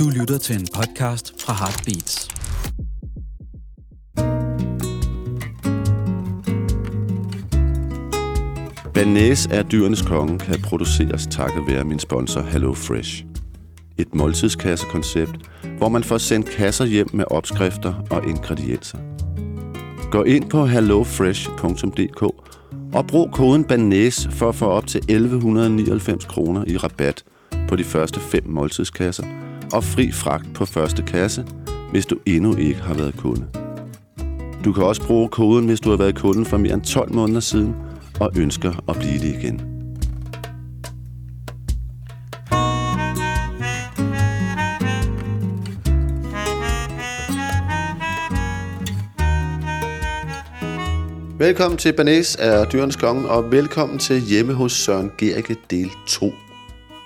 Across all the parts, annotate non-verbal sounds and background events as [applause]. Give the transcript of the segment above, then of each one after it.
Du lytter til en podcast fra Heartbeats. Banæs er dyrenes konge kan produceres takket være min sponsor Hello Fresh. Et måltidskassekoncept, hvor man får sendt kasser hjem med opskrifter og ingredienser. Gå ind på hellofresh.dk og brug koden BANÆS for at få op til 1199 kroner i rabat på de første fem måltidskasser og fri fragt på første kasse, hvis du endnu ikke har været kunde. Du kan også bruge koden, hvis du har været kunde for mere end 12 måneder siden og ønsker at blive det igen. Velkommen til Banæs er Dyrens Konge, og velkommen til Hjemme hos Søren Gericke del 2.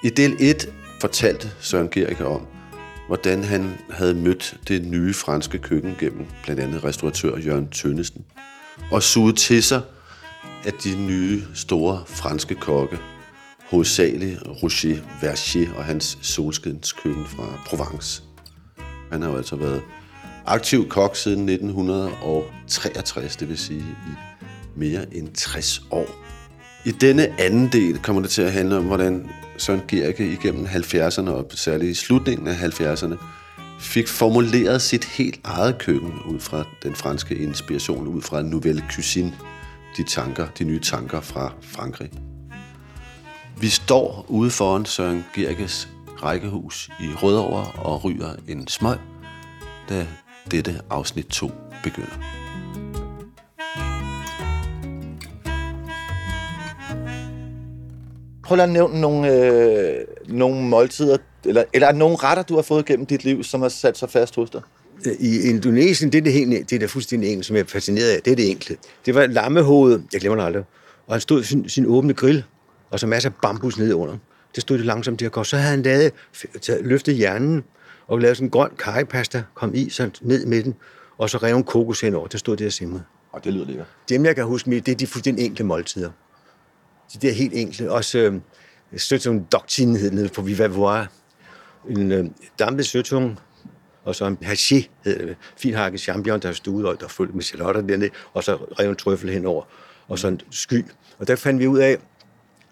I del 1 fortalte Søren Gericke om, hvordan han havde mødt det nye franske køkken gennem blandt andet restauratør Jørgen Tønnesen, og suget til sig af de nye store franske kokke, hovedsageligt Roger Verger og hans solskinskøkken fra Provence. Han har jo altså været aktiv kok siden 1963, det vil sige i mere end 60 år. I denne anden del kommer det til at handle om, hvordan Søren Gerke igennem 70'erne og særligt i slutningen af 70'erne fik formuleret sit helt eget køkken ud fra den franske inspiration, ud fra Nouvelle Cuisine, de tanker, de nye tanker fra Frankrig. Vi står ude foran Søren Gerkes rækkehus i Rødovre og ryger en smøg, da dette afsnit 2 begynder. Prøv lige at nævne nogle, øh, nogle måltider, eller, eller nogle retter, du har fået gennem dit liv, som har sat sig fast hos dig. I Indonesien, det er det, helt, det er det fuldstændig enkelt, som jeg er fascineret af. Det er det enkle. Det var lammehoved, jeg glemmer det aldrig, og han stod sin, sin åbne grill, og så masser af bambus nede under. Det stod det langsomt at gå. Så havde han lavet, taget, løftet hjernen og lavet sådan en grøn karipasta, kom i så ned med den, og så rev en kokos henover. Det stod det og simrede. Og det lyder lækkert. Dem, jeg kan huske, det er de fuldstændig enkle måltider. De der helt enkle. Også øh, søtung doktin hed nede på Viva Voir. En øh, dampet søtung, og så en haché, hedder det, finhakket champignon, der er stuet, og der er fyldt med salotter dernede, og så revet trøffel henover, og så en sky. Og der fandt vi ud af,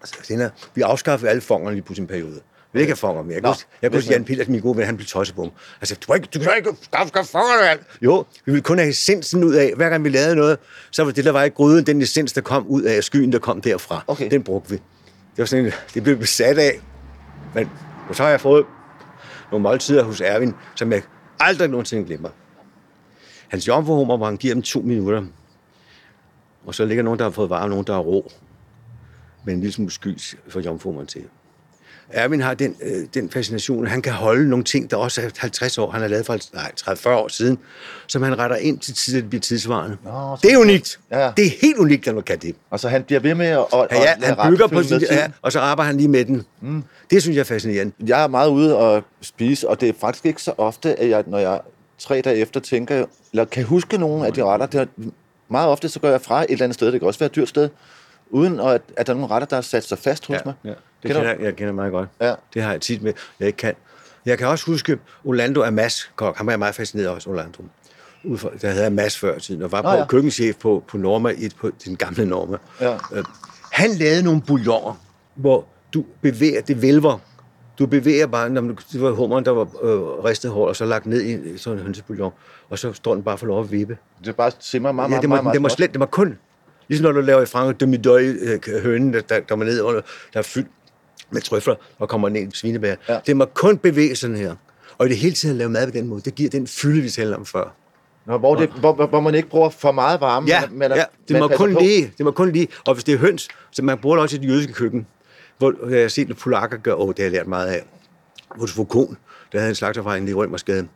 altså, den vi afskaffede alle fongerne lige på sin periode. Have fonger mere. Jeg huske, jeg er huske Jan Pillers, min gode ven, han blev tosset på mig. Altså, du, kan ikke, du kan ikke afskaffe fongerne, alt. Jo, vi ville kun have essensen ud af, hver gang vi lavede noget, så var det, der var i gryden, den essens, der kom ud af skyen, der kom derfra. Okay. Den brugte vi. Det var sådan en, det blev besat af. Men så har jeg fået nogle måltider hos Erwin, som jeg aldrig nogensinde glemmer. Hans jomfruhummer, hvor han giver dem to minutter. Og så ligger nogen, der har fået varme, nogen, der er rå. Med en lille smule sky for jomfruhummeren til. Erwin har den, øh, den fascination, at han kan holde nogle ting, der også er 50 år, han har lavet for nej, 30-40 år siden, som han retter ind til tid, det bliver tidsvarende. Nå, det er unikt. Ja. Det er helt unikt, at man kan det. Og så han bliver ved med at, at, Ja, ja, han bygger på sin, ja, og så arbejder han lige med den. Mm. Det synes jeg er fascinerende. Jeg er meget ude og spise, og det er faktisk ikke så ofte, at jeg, når jeg tre dage efter tænker, eller kan huske nogle af de retter, det er, meget ofte så går jeg fra et eller andet sted, det kan også være et dyrt sted, uden at, at der er nogle retter, der har sat sig fast hos mig. Ja, det Kender jeg, jeg kender meget godt. Ja. Det har jeg tit med, jeg ikke kan. Jeg kan også huske Orlando Amas, kok. Han var jeg meget fascineret også, Orlando. Ud fra, der havde Mads før tiden, og var på ja. køkkenchef på, på Norma, i, på den gamle Norma. Ja. Øh, han lavede nogle bouilloner, hvor du bevæger, det vælver. Du bevæger bare, når du, det var hummeren, der var øh, ristet hårdt, og så lagt ned i sådan en hønsebouillon, og så står den bare for lov at vippe. Det er bare simmer meget, Ja, meget, det må, meget, meget det småt. slet, det må kun, ligesom når du laver i Frank demi hønen, der, der, der, ned under, der er fyldt med trøfler og kommer ned i svinebær. Ja. Det må kun bevæge sådan her. Og i det hele tiden at lave mad på den måde, det giver den fylde, vi talte om før. Nå, hvor, det, hvor, hvor, hvor man ikke bruger for meget varme. Ja, men, ja det, må kun på. lige, det må kun lige. Og hvis det er høns, så man bruger det også i det jødiske køkken, hvor jeg har set, at polakker gør, åh, det har jeg lært meget af. Hos Foucault, der havde en slagterfejring i Rømersgade,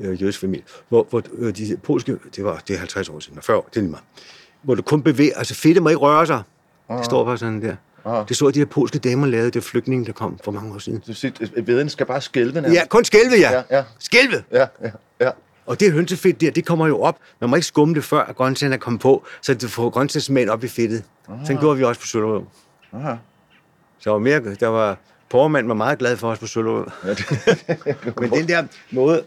øh, jødisk familie, hvor, hvor øh, de polske, det var det er 50 år siden, og 40 år, det er lige meget, hvor du kun bevæger, altså fedtet må ikke røre sig. Det står bare sådan der. Ah. Det så de her polske damer lavede, det flygtninge, der kom for mange år siden. Det vil sige, at veden skal bare skælve Ja, kun skælve, ja. Ja, ja. Skælve! ja, ja, ja. Og det hønsefedt der, det kommer jo op. Man må ikke skumme det før, at grøntsagerne er kommet på, så det får grøntsagssmagen op i fedtet. Sådan gjorde vi også på. Aha. Så var mere, der var Pormand var meget glad for os på Sølund. [laughs] Men den der måde,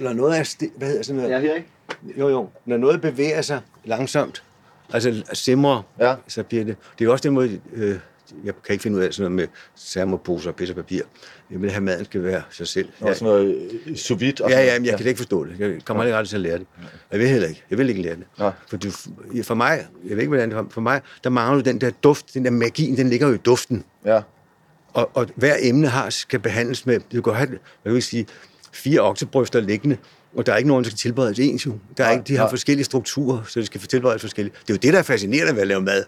når noget er, sti- hvad hedder sådan noget? Ja, her, ikke? Jo, jo. Når noget bevæger sig langsomt, altså simrer, Ja. så bliver det... Det er jo også den måde, øh, jeg kan ikke finde ud af sådan noget med termoposer og pis og papir. Jeg vil have, at maden skal være sig selv. Og sådan noget øh, sous vide. Ja, ja, men jeg kan da ikke forstå det. Jeg kommer aldrig aldrig til at lære det. Jeg vil heller ikke. Jeg vil ikke lære det. Nej. For, du, for mig, jeg ved ikke, hvordan det var, for mig, der mangler jo den der duft, den der magien, den ligger jo i duften. Ja. Og, og hver emne har, skal behandles med, du kan have, hvad vil jeg sige, fire oksebryster liggende, og der er ikke nogen, der skal tilberedes ens jo. Der er ikke, de har forskellige strukturer, så det skal tilberedes forskelligt. Det er jo det, der er fascinerende ved at lave mad.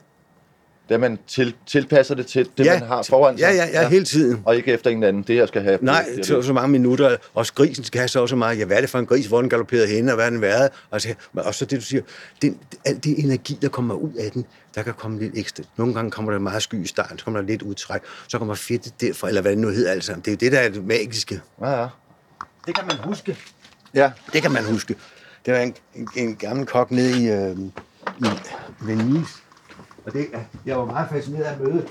Det, man til, tilpasser det til det, Ja, man har foran sig. ja, ja, ja, hele tiden. Og ikke efter en anden. Det, jeg skal have. Nej, det, så, så mange minutter, og grisen skal have så og så meget. Ja, hvad er det for en gris? Hvor den galopperede hen, og hvad den været? Altså, og så det, du siger, den, al det energi, der kommer ud af den, der kan komme lidt ekstra. Nogle gange kommer der meget sky i starten, så kommer der lidt udtræk, så kommer fedtet derfra, eller hvad det nu hedder altså. Det er jo det, der er det magiske. Ja, ja. Det kan man huske. Ja, Det kan man huske. Der var en, en, en gammel kok nede i, øh, i Venice. Og det, jeg var meget fascineret af at møde.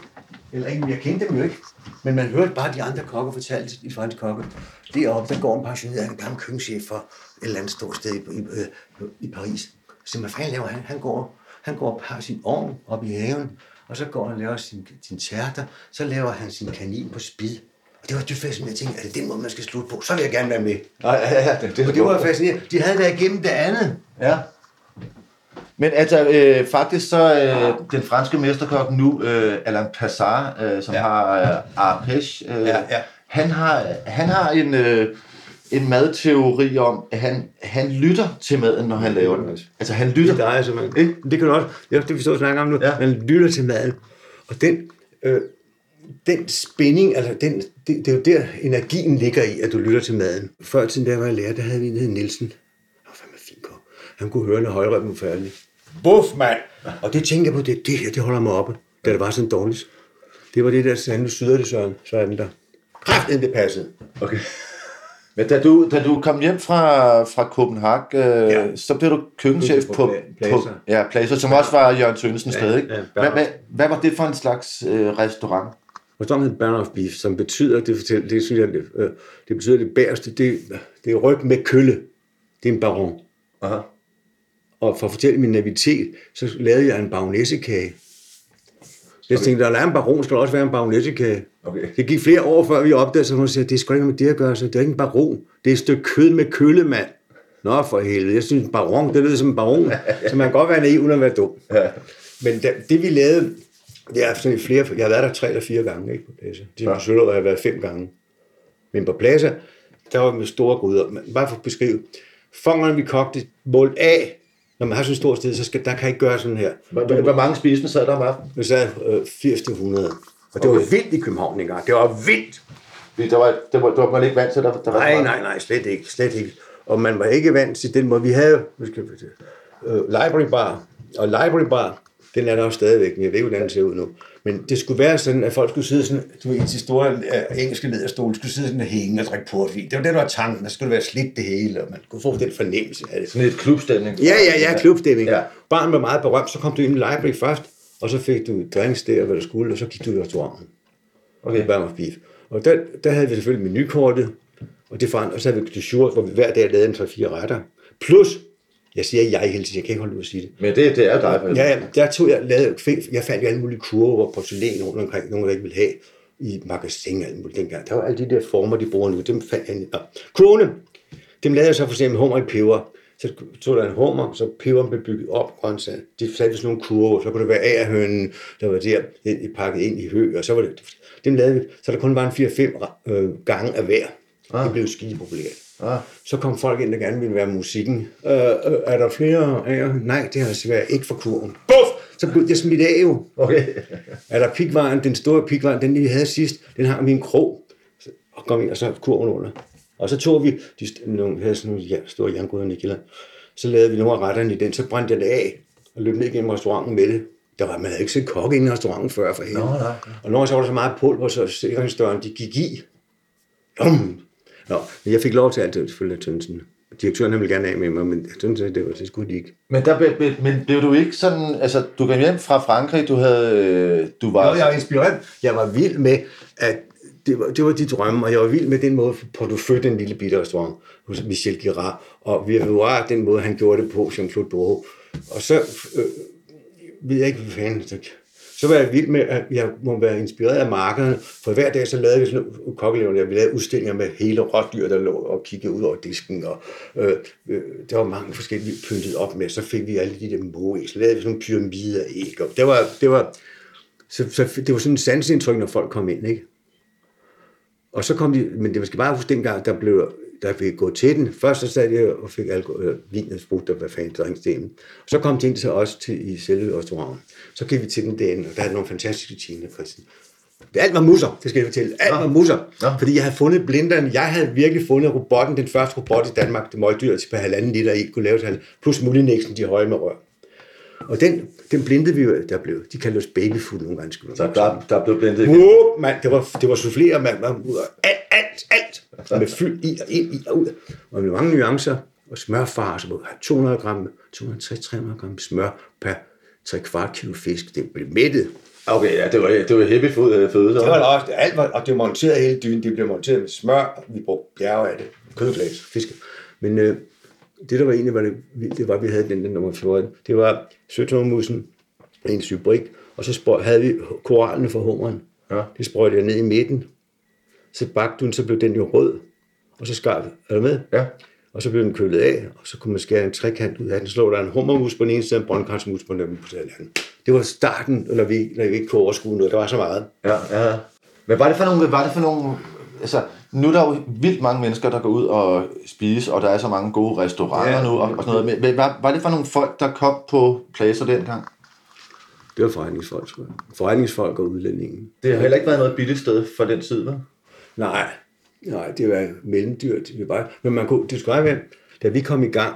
Eller ikke, jeg kendte dem jo ikke. Men man hørte bare de andre kokke fortælle, de franske kokke. Deroppe, der går en pensioneret en gammel køkkenchef for et eller andet stort sted i, i, øh, i Paris. Så hvad fanden laver han? Han går, han går og har sin ovn op i haven, og så går han og laver sin, sin tærter. Så laver han sin kanin på spid. Og det var dybt fascinerende. Jeg tænkte, er det den måde, man skal slutte på? Så vil jeg gerne være med. Nej, ja, ja, det, det, Og det var fascinerende. De havde der igennem det andet. Ja. Men altså, øh, faktisk så øh, den franske mesterkok nu, øh, Alain Passard, øh, som ja. Ja. har øh, Arpège, øh, Ja, ja. Han, har, han har en, øh, en madteori om, at han, han lytter til maden, når han laver den. Altså, han lytter. Det er dig, simpelthen. Ikke? Det kan du også. Det er også det, vi står og snakker om nu. Ja. Ja. Man lytter til maden. Og den, øh, den spænding, altså den, det, det, er jo der, energien ligger i, at du lytter til maden. Før der var jeg lærer, der havde vi en, der hed Nielsen. Han var fandme fin kok. Han kunne høre, når højrøben var færdig. Buff, mand! Og det tænker jeg på, det, det her, det holder mig oppe, da det var sådan dårligt. Det var det der, sagde, nu syder det, Søren. Så er den der. Kræften, det passede. Okay. Men da du, da du kom hjem fra, fra Copenhagen, øh, ja. Ja. så blev du køkkenchef På på, på, ja, Plaza, som også var Jørgen Tønnesen Ja, sted. Ikke? ja, hvad, hvad, hvad var det for en slags øh, restaurant? Restauranten hedder Baron of Beef, som betyder, det, fortæller, det synes jeg, det, øh, det betyder det bæreste, det, det er ryg med kølle. Det er en baron. Aha. Og for at fortælle min navitet, så lavede jeg en bagnæssekage. Jeg tænkte, der er en baron, skal der også være en bagnæssekage. Okay. Det gik flere år, før vi opdagede, så hun siger, det skal ikke med det at gøre, så det er ikke en baron. Det er et stykke kød med kølle, mand. Nå, for helvede. Jeg synes, en baron, det lyder som en baron. [laughs] så man kan godt være naiv, uden at være dum. Men da, det vi lavede, det er sådan flere, jeg har været der tre eller fire gange ikke, på Plaza. De ja. har jeg været fem gange. Men på Plaza, der var med store gryder. Bare for at beskrive. Fongerne vi kogte målt af, når man har sådan et stort sted, så skal, der kan ikke gøre sådan her. Hvor, hvor- mange spisende sad der om aftenen? Vi sad øh, 80-100. Og det var Okay. vildt i København engang. Det var vildt. Der var, der var, der var ikke vant til, der, der var Nej, nej, nej, slet ikke, slet ikke. Og man var ikke vant til den måde. Vi havde skal vi sige, øh, library bar, og library bar, den er der jo stadigvæk, men jeg ved ikke, hvordan den ser ud nu. Men det skulle være sådan, at folk skulle sidde sådan, du ved, i de store øh, engelske lederstole, skulle sidde sådan og hænge og drikke portvin. Det var det, der var tanken. Der skulle være slidt det hele, og man kunne få den fornemmelse af det. Sådan et klubstemning. Ja, ja, ja, klubstemning. Ja. Barn var meget berømt, så kom du ind i library først, og så fik du drinks der, hvad du skulle, og så gik du i restauranten. Okay. Okay. Bam beef. Og der, der havde vi selvfølgelig menukortet, og det forandrede, og så havde vi det jour, hvor vi hver dag lavede en 3-4 retter. Plus, jeg siger jeg hele tiden, jeg kan ikke holde ud at sige det. Men det, det er dig, Palle. Ja, ja, der tog jeg, lavede, jeg fandt jo alle mulige kurver og porcelæn rundt omkring, nogen der ikke ville have i magasin og alt muligt dengang. Der var alle de der former, de bruger nu, dem fandt jeg. Nå. Kurvene, dem lavede jeg så for eksempel hummer i peber. Så tog der en hummer, så peberen blev bygget op, grøntsager. De satte sådan nogle kurver, så kunne det være agerhønen, der var der, i- pakket ind i hø, og så var det, dem lavede vi, så der kun var en 4-5 øh, gange af hver. Det blev skide populært. Ah. Så kom folk ind, der gerne ville være musikken. Øh, øh, er der flere af jer? Nej, det har desværre ikke for kurven. Buff! Så blev det smidt af jo. Okay. [laughs] Er der pikvejen, den store pikvejen, den vi havde sidst, den har vi en krog. Så- Og kom ind, og så kurven under. Og så tog vi, de nogle, havde sådan nogle ja, store jerngryder i Jylland. Så lavede vi nogle af retterne i den, så brændte jeg det af, og løb ned gennem restauranten med det. Der var, man havde ikke set kokke inde i restauranten før for helvede. Nå, nej. Og når så var der så meget pulver, så sikkerhedsdøren, de gik i. Um. Nå, men jeg fik lov til alt det, selvfølgelig Tønsen. Direktøren ville gerne af med mig, men Tønsen, det, var, det skulle de ikke. Men, der, blev- men blev du ikke sådan, altså du kom hjem fra Frankrig, du havde, øh, du var... Jo, jeg var inspireret. Jeg var vild med, at det, var, det var de drømme, og jeg var vild med den måde, på du fødte en lille bitte restaurant hos Michel Girard, og vi var den måde, han gjorde det på, Jean-Claude Doro. Og så øh, ved jeg ikke, hvad fanden, så, så var jeg vild med, at jeg må være inspireret af markerne, For hver dag, så lavede vi sådan øh, kokkelevne, vi lavede udstillinger med hele rådyr, der lå og kiggede ud over disken, og øh, øh, der var mange forskellige pyntet op med, så fik vi alle de der måge, så lavede vi sådan nogle pyramider af æg, og det var, det var, så, så det var sådan en sansindtryk, når folk kom ind, ikke? Og så kom de, men det var skal bare huske dengang, der blev der fik gå til den. Først så sad jeg og fik alkohol, øh, vin og sprut, der var fanden drinkstenen. Så kom de ind til os til, i selve restauranten. Så gik vi til den derinde, og der havde nogle fantastiske tjener, Christian. Alt var musser, det skal jeg fortælle. Alt var musser. Ja. Fordi jeg havde fundet blinderen. Jeg havde virkelig fundet robotten, den første robot i Danmark, det møgdyr til på halvanden liter i, kunne lave til plus mulinæksen, de høje med rør. Og den, den blindede vi jo, der blev. De kaldte os babyfood nogle gange. skulle Så man der, der blev blindet igen. Whoop, mand, det var, det var souffleret, mand. Man, alt, alt, alt. Med fyld i og ind i og ud. Og med mange nuancer. Og smørfar, så 200 gram, 260-300 gram smør per 3 kvart kilo fisk. Det blev mættet. Okay, ja, det var, det var heavy føde. føde Det var også, alt var, og det var monteret hele dynen. Det blev monteret med smør. Vi brugte bjerge af det. Kødglas, fisk. Men øh, det, der var egentlig, var det, det var, at vi havde den der nummer 14. Det var søtungmussen, en sybrik, og så sprøj, havde vi korallene for hummeren. Ja. Det sprøjtede jeg ned i midten. Så bagte den, så blev den jo rød. Og så skar vi. Er du med? Ja. Og så blev den kølet af, og så kunne man skære en trekant ud af den. Så lå der en hummermus på den ene side, og en brøndkartsmus på den anden. Det var starten, når vi, når vi ikke kunne overskue noget. Der var så meget. Ja, ja. Men var det for nogle, var det for nogle altså, nu er der jo vildt mange mennesker, der går ud og spiser, og der er så mange gode restauranter Ja. nu, og, og sådan noget. Men, var, var det for nogle folk, der kom på pladser dengang? Det var forretningsfolk, tror jeg. Forretningsfolk og udlændingen. Det har heller ikke været noget billigt sted for den tid, vel? Nej, nej, det var mellemdyrt. Vi bare, men man kunne, det skulle være, da vi kom i gang,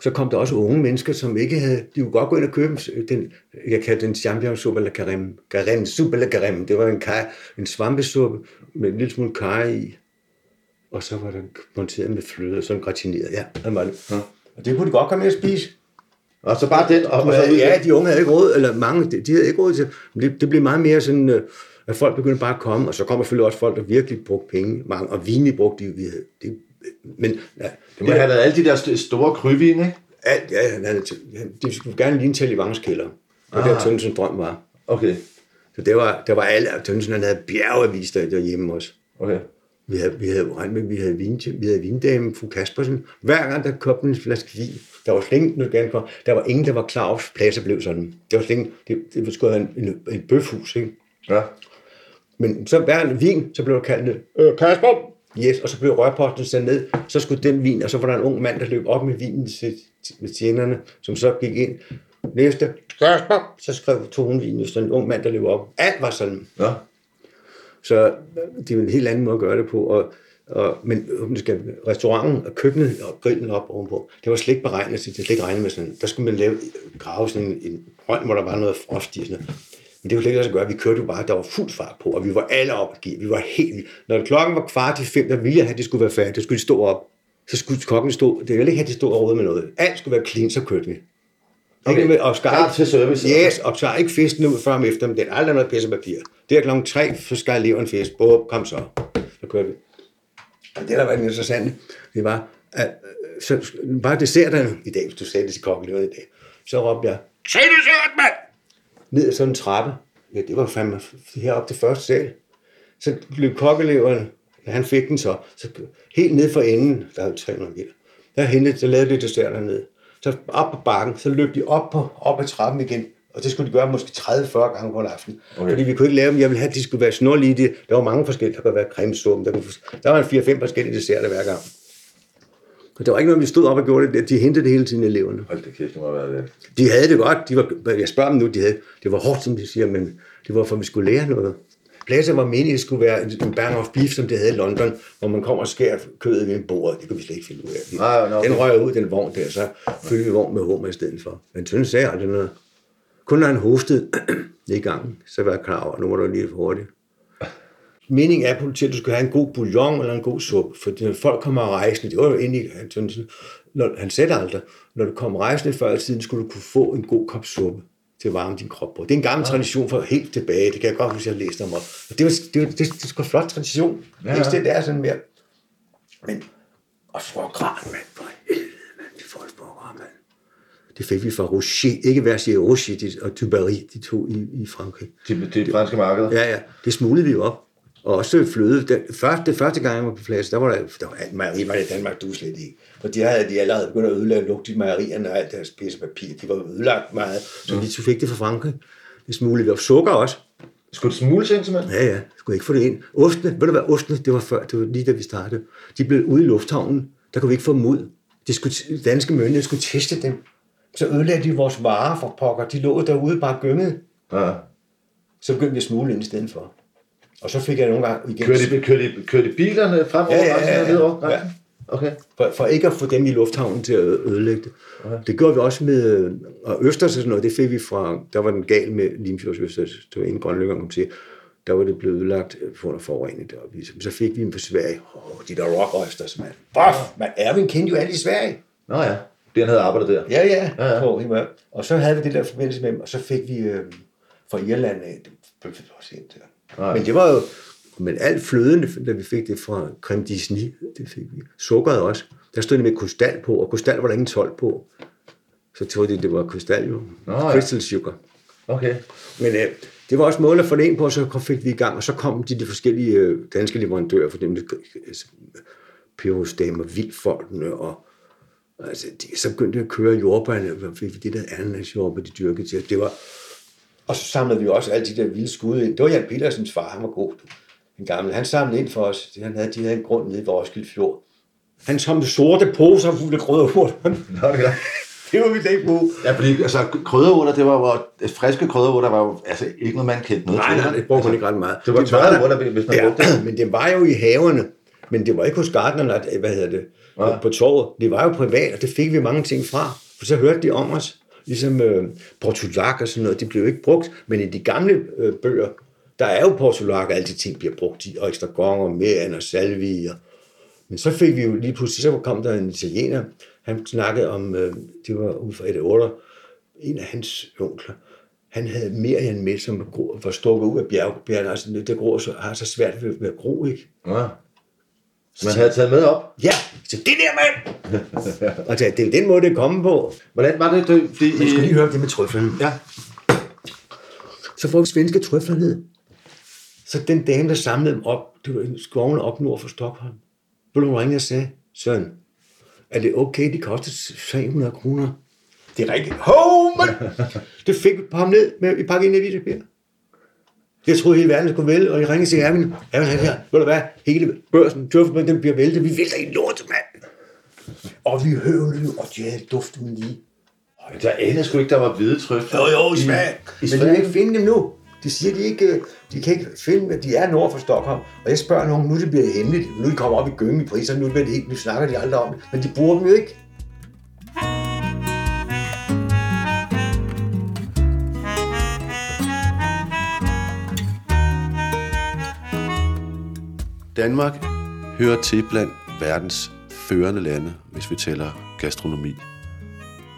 så kom der også unge mennesker, som ikke havde, de kunne godt gå ind og købe den, jeg kaldte den champion soupe eller carême, carême, soupe eller carême, det var en, kaj, en svampesuppe med en lille smule kaj i, og så var den monteret med fløde, sådan gratineret, ja, den var det. Ja. Og det kunne de godt komme med at spise. Og så bare den, og, og så Ja, de unge havde ikke råd, eller mange, de, de havde ikke råd til, men det, det blev meget mere sådan, øh, at folk begyndte bare at komme, og så kommer selvfølgelig også folk, der virkelig brugte penge, mange, og vin, vi brugte, de, det, men ja, Det må have været alle de der st- store kryvin, ikke? alt, ja, han havde, det skulle gerne ligne til i Vangens kælder, og der Tønnesen drøm var. Okay, Så det var, der var alle, Tønnesen han havde bjergevis der, derhjemme også. okay. Vi havde, vi havde, regnet vi havde, vin, vi havde vindame, fru Kaspersen. Hver gang der kom en flaske vin, der var slet ingen, der var ingen, der var klar over, at pladser blev sådan. Det var slet ingen, det, det var sgu en, en, en bøfhus, ikke? Ja. Men så hver vin, så blev der kaldt, øh, Kasper! Yes, og så blev rørposten sendt ned, så skulle den vin, og så var der en ung mand, der løb op med vinen til, med tjenerne, som så gik ind. Næste, Kasper! Så skrev tog hun vin, så en ung mand, der løb op. Alt var sådan. Ja. Så det er en helt anden måde at gøre det på. Og, og, men skal, restauranten og køkkenet og grillen op ovenpå, det var slet ikke beregnet til, det slet ikke regnet med sådan, der skulle man lave, grave sådan en, en brønd, hvor der var noget frost i. Sådan noget. Men det kunne ikke lade sig gøre. Vi kørte jo bare, der var fuld fart på, og vi var alle op give. Vi var helt Når klokken var kvart til fem, der ville jeg have, at det skulle være færdigt. Der skulle de stå op. Så skulle kokken stå. Det ville ikke have, at de stod og med noget. Alt skulle være clean, så kørte vi. Okay. Ikke med, og skar, Klar til service. Yes, og tager ikke fisken ud før om eftermiddagen. Aldrig noget pissepapir. Det er klokken tre, så skal jeg leve en fisk. Bum, kom så. Så kører vi. Og det, der var interessant, det var, at øh, så, bare desserterne i dag, hvis du sagde det til kokken i dag, så råbte jeg, se dessert, mand! Ned ad sådan en trappe. Ja, det var fandme heroppe til første sal. Så løb kokkeleveren, ja, han fik den så, så helt ned for enden, der er jo 300 meter, der hentede, så lavede de desserter ned. Så op på bakken, så løb de op, på, op ad trappen igen, og det skulle de gøre måske 30-40 gange på en aften. Okay. Fordi vi kunne ikke lave dem, jeg ville have, at de skulle være snorlige. Der var mange forskellige, der kunne være cremesuppe, der, kunne, der var en 4-5 forskellige desserter hver gang. Og der var ikke noget, vi stod op og gjorde det. De hentede det hele tiden eleverne. Hold da kæft, det må have været det. De havde det godt. De var, jeg spørger dem nu, de havde, det var hårdt, som de siger, men det var for, at vi skulle lære noget. Plaza var meningen, at det skulle være en bang of beef, som det havde i London, hvor man kommer og skærer kødet ved en bord. Det kunne vi slet ikke finde ud af. Nej, nej. Den røg ud, den vogn der, så fyldte vi vogn med hummer i stedet for. Men Tønne sagde aldrig noget. Kun når han hostede [clears throat] i gangen, så var jeg klar over, at nu var det lige for hurtigt. Meningen er politiet, at du skal have en god bouillon eller en god suppe, for når folk kommer rejsende, det var jo egentlig, han, sådan, når, han sagde aldrig, når du kom rejsende før i tiden, skulle du kunne få en god kop suppe. til at varme din krop på. Det er en gammel tradition for helt tilbage. Det kan jeg godt huske, jeg har læst om. Og det var, det var, det, det, det var en flot tradition. Ja, ja. Det er sådan mere. Men, og gran, mand. For helvede, mand. Det får mand. Det fik vi fra Rocher. Ikke at sige Rocher og Tubery, de to i, i Frankrig. Det, det franske marked? Ja, ja. Det smuglede vi jo op. Og også fløde. Den, første, første gang, jeg var på plads, der var der, der var alt mejeri, var det i Danmark, du slet ikke. For de havde de allerede begyndt at ødelægge lugt i mejerierne og alt deres pisse papir. De var ødelagt meget, så mm. de fik det fra Frankrig. Det smuglede vi op. Sukker også. Skulle det smule ind, simpelthen? Ja, ja. Skulle ikke få det ind. Ostene, ved du hvad, ostene, det var før, det var lige da vi startede. De blev ude i lufthavnen, der kunne vi ikke få dem ud. De skulle, danske myndigheder skulle teste dem. Så ødelagde de vores varer for pokker. De lå derude bare gynget. Ja. Så begyndte vi at smule ind i stedet for. Og så fik jeg nogle gange igen... Kørte de, kørte kørte bilerne frem ja, ja, ja, ja, ja. Okay. For, for ikke at få dem i lufthavnen til at ødelægge det. Okay. Det gjorde vi også med... Og Østers og sådan noget, det fik vi fra... Der var den gal med Limfjords Østers. Det var en grønlykker kom til. Der var det blevet ødelagt for under forurening deroppe. Så fik vi dem fra Sverige. Åh, oh, de der rock Østers, mand. Boff, man. Erwin kendte jo alle i Sverige. Nå ja, det han havde arbejdet der. Ja, ja. ja, ja. På, og så havde vi det der forbindelse med dem, og så fik vi øh, fra Irland af, det blev også ind der. Nej. Men det var jo, men alt fløden, da vi fik det fra creme Disney, det fik vi. Sukkeret også. Der stod det med krystal på, og krystal var der ingen 12 på. Så troede de, det var krystal jo. Nå, ja. Crystal sugar. Okay. Men øh, det var også målet at få det ind på, og så fik vi i gang, og så kom de, de forskellige øh, danske leverandører, for dem, der Pyrostam og Vildfolkene, og altså, de, så begyndte at køre jordbærne, og fik det der ananasjordbær, de dyrkede til. Det var, og så samlede vi også alle de der vilde skud ind. Det var Jan Petersens far, han var god. En gammel. Han samlede ind for os. Han havde, de havde en grund nede i Roskilde Fjord. Han samlede sorte poser fulde krydderurter. Det [laughs] det var vi da ikke bruge. Ja, fordi altså, krydderurter, det var, var friske krydderurter var jo altså, ikke noget, man kendte noget nej, til. Nej, det brugte man ikke ret meget. Det var tørre urter, hvis man ja, brugte det. Men det var jo i haverne. Men det var ikke hos gardnerne, hvad hedder det, ja. på torvet. Det var jo privat, og det fik vi mange ting fra. For så hørte de om os ligesom øh, portulak og sådan noget, de blev ikke brugt, men i de gamle øh, bøger, der er jo portulak, og alle de ting bliver brugt i, og ekstra og mæren og salvi. Og, men så fik vi jo lige pludselig, så kom der en italiener, han snakkede om, øh, det var ud fra et otter, en af hans onkler, han havde Merian med, som var stukket ud af bjerg, bjerg altså det gror så, har så svært ved at gro, ikke? Ja. Man havde taget med op? Ja, så det der mand! [laughs] og det er den måde, det kom på. Hvordan var det? det fordi, Man skal lige høre det med trøflen. Ja. Så får vi svenske trøfler ned. Så den dame, der samlede dem op, det var skoven op nord for Stockholm. Vil du ringe og sagde, Søren, er det okay, de koster 300 kroner? Det er rigtigt. Hov, man! [laughs] Det fik vi på ham ned, med, vi pakkede ind i hvidtepapir. Jeg troede, hele verden skulle vælge, og jeg ringede til Erwin. Erwin, han her, ved du hvad, hele børsen, tøffen, den bliver væltet. Vi vælter i lort, mand. Og vi høvlede og de havde duftet med lige. Men der anede sgu ikke, der var hvide trøfler. Jo, jo, i Sverige. Men de kan ikke finde dem nu. De siger, de ikke, de kan ikke finde, at de er nord for Stockholm. Og jeg spørger nogen, nu det bliver hemmeligt. Nu de kommer op i gyngen i priser, nu, det helt, nu snakker de aldrig om det. Men de bruger dem jo ikke. Danmark hører til blandt verdens førende lande, hvis vi tæller gastronomi.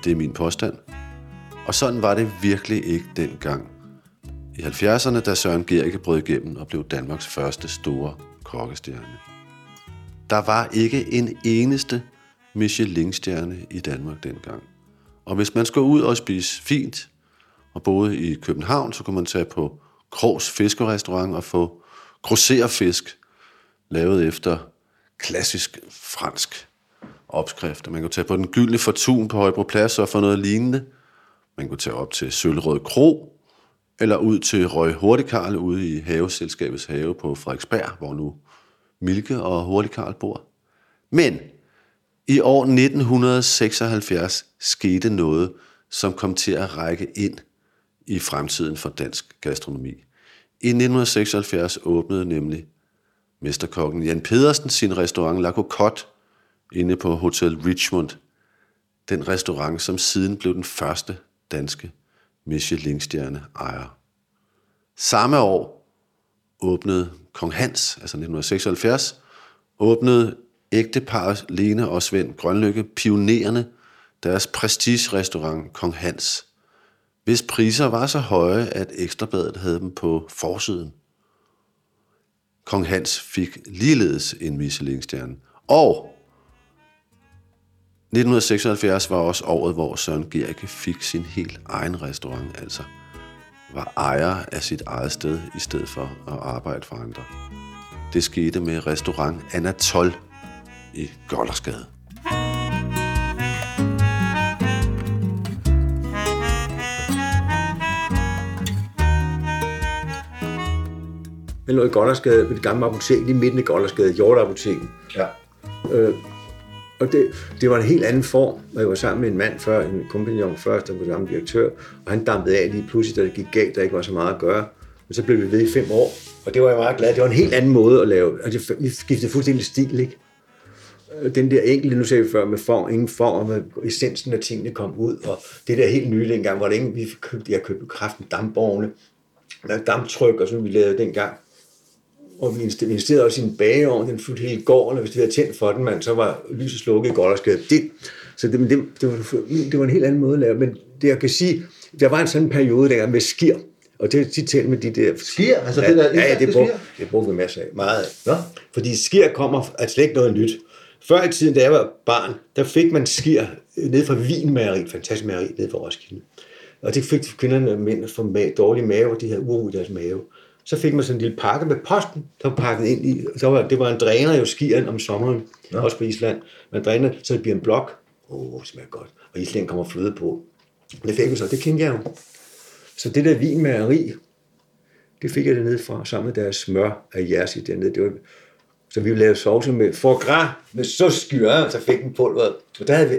Det er min påstand. Og sådan var det virkelig ikke dengang. I 70'erne, da Søren Gericke brød igennem og blev Danmarks første store kokkestjerne. Der var ikke en eneste Michelin-stjerne i Danmark dengang. Og hvis man skulle ud og spise fint, og boede i København, så kunne man tage på Krogs Fiskerestaurant og få grosserfisk lavet efter klassisk fransk opskrift. Man kunne tage på den gyldne fortun på Højbro Plads og få noget lignende. Man kunne tage op til Sølvrød Kro, eller ud til Røg Hurtikarl ude i haveselskabets have på Frederiksberg, hvor nu Milke og Hurtikarl bor. Men i år 1976 skete noget, som kom til at række ind i fremtiden for dansk gastronomi. I 1976 åbnede nemlig mesterkokken Jan Pedersen sin restaurant La Cocotte inde på Hotel Richmond. Den restaurant, som siden blev den første danske Michelin-stjerne ejer. Samme år åbnede Kong Hans, altså 1976, åbnede ægteparet Lene og Svend Grønlykke pionerende deres prestige-restaurant Kong Hans hvis priser var så høje, at Ekstrabladet havde dem på forsiden. Kong Hans fik ligeledes en Michelin-stjerne. Og 1976 var også året, hvor Søren Gericke fik sin helt egen restaurant, altså var ejer af sit eget sted, i stedet for at arbejde for andre. Det skete med restaurant Anatol i Goldersgade. Den lå i Goldersgade, ved det gamle apotek, lige midten af Goldersgade, Hjorteapoteket. Ja. Øh, og det, det var en helt anden form, og jeg var sammen med en mand før, en kompagnon først, der var samme direktør, og han dampede af lige pludselig, da det gik galt, der ikke var så meget at gøre. Men så blev vi ved i fem år, og det var jeg meget glad. Det var en helt anden måde at lave. Altså, vi skiftede fuldstændig stil, ikke? Øh, Den der enkelte, nu sagde vi før, med form, ingen form, og essensen af tingene kom ud, og det der helt nye dengang, hvor det ingen, vi købte, jeg købte kraften dampborgene, med damptryk, og sådan vi lavede dengang. Og vi investerede også i en bageovn, den fulgte hele gården, og hvis vi havde tændt for den, man, så var lyset slukket i Goldersgade. Det, så det, det, det, var, det var en helt anden måde at lave. Men det jeg kan sige, der var en sådan periode der med skir, og det er tit talt med de der... Skir? Altså ja, det der ja, ja, det skir? det brugte vi masser af. Meget af. Nå? Fordi skir kommer er slet ikke noget nyt. Før i tiden, da jeg var barn, der fik man skir ned fra Vinmageri, fantastisk mageri nede fra Roskilde. Og det fik kvinderne og mænd for ma- dårlige mave, de havde uro i deres mave. Så fik man sådan en lille pakke med posten, der var pakket ind i. Så var, det var en dræner jo skieren om sommeren, ja. også på Island. Man dræner, så det bliver en blok. Åh, oh, det smager godt. Og Island kommer fløde på. Det fik vi så, det kendte jeg jo. Så det der vinmageri, det fik jeg dernede fra, sammen med deres smør af jersi dernede. Det var, så vi lavede sovse med foie gras, med så skyre, så fik den pulveret. Og der havde vi,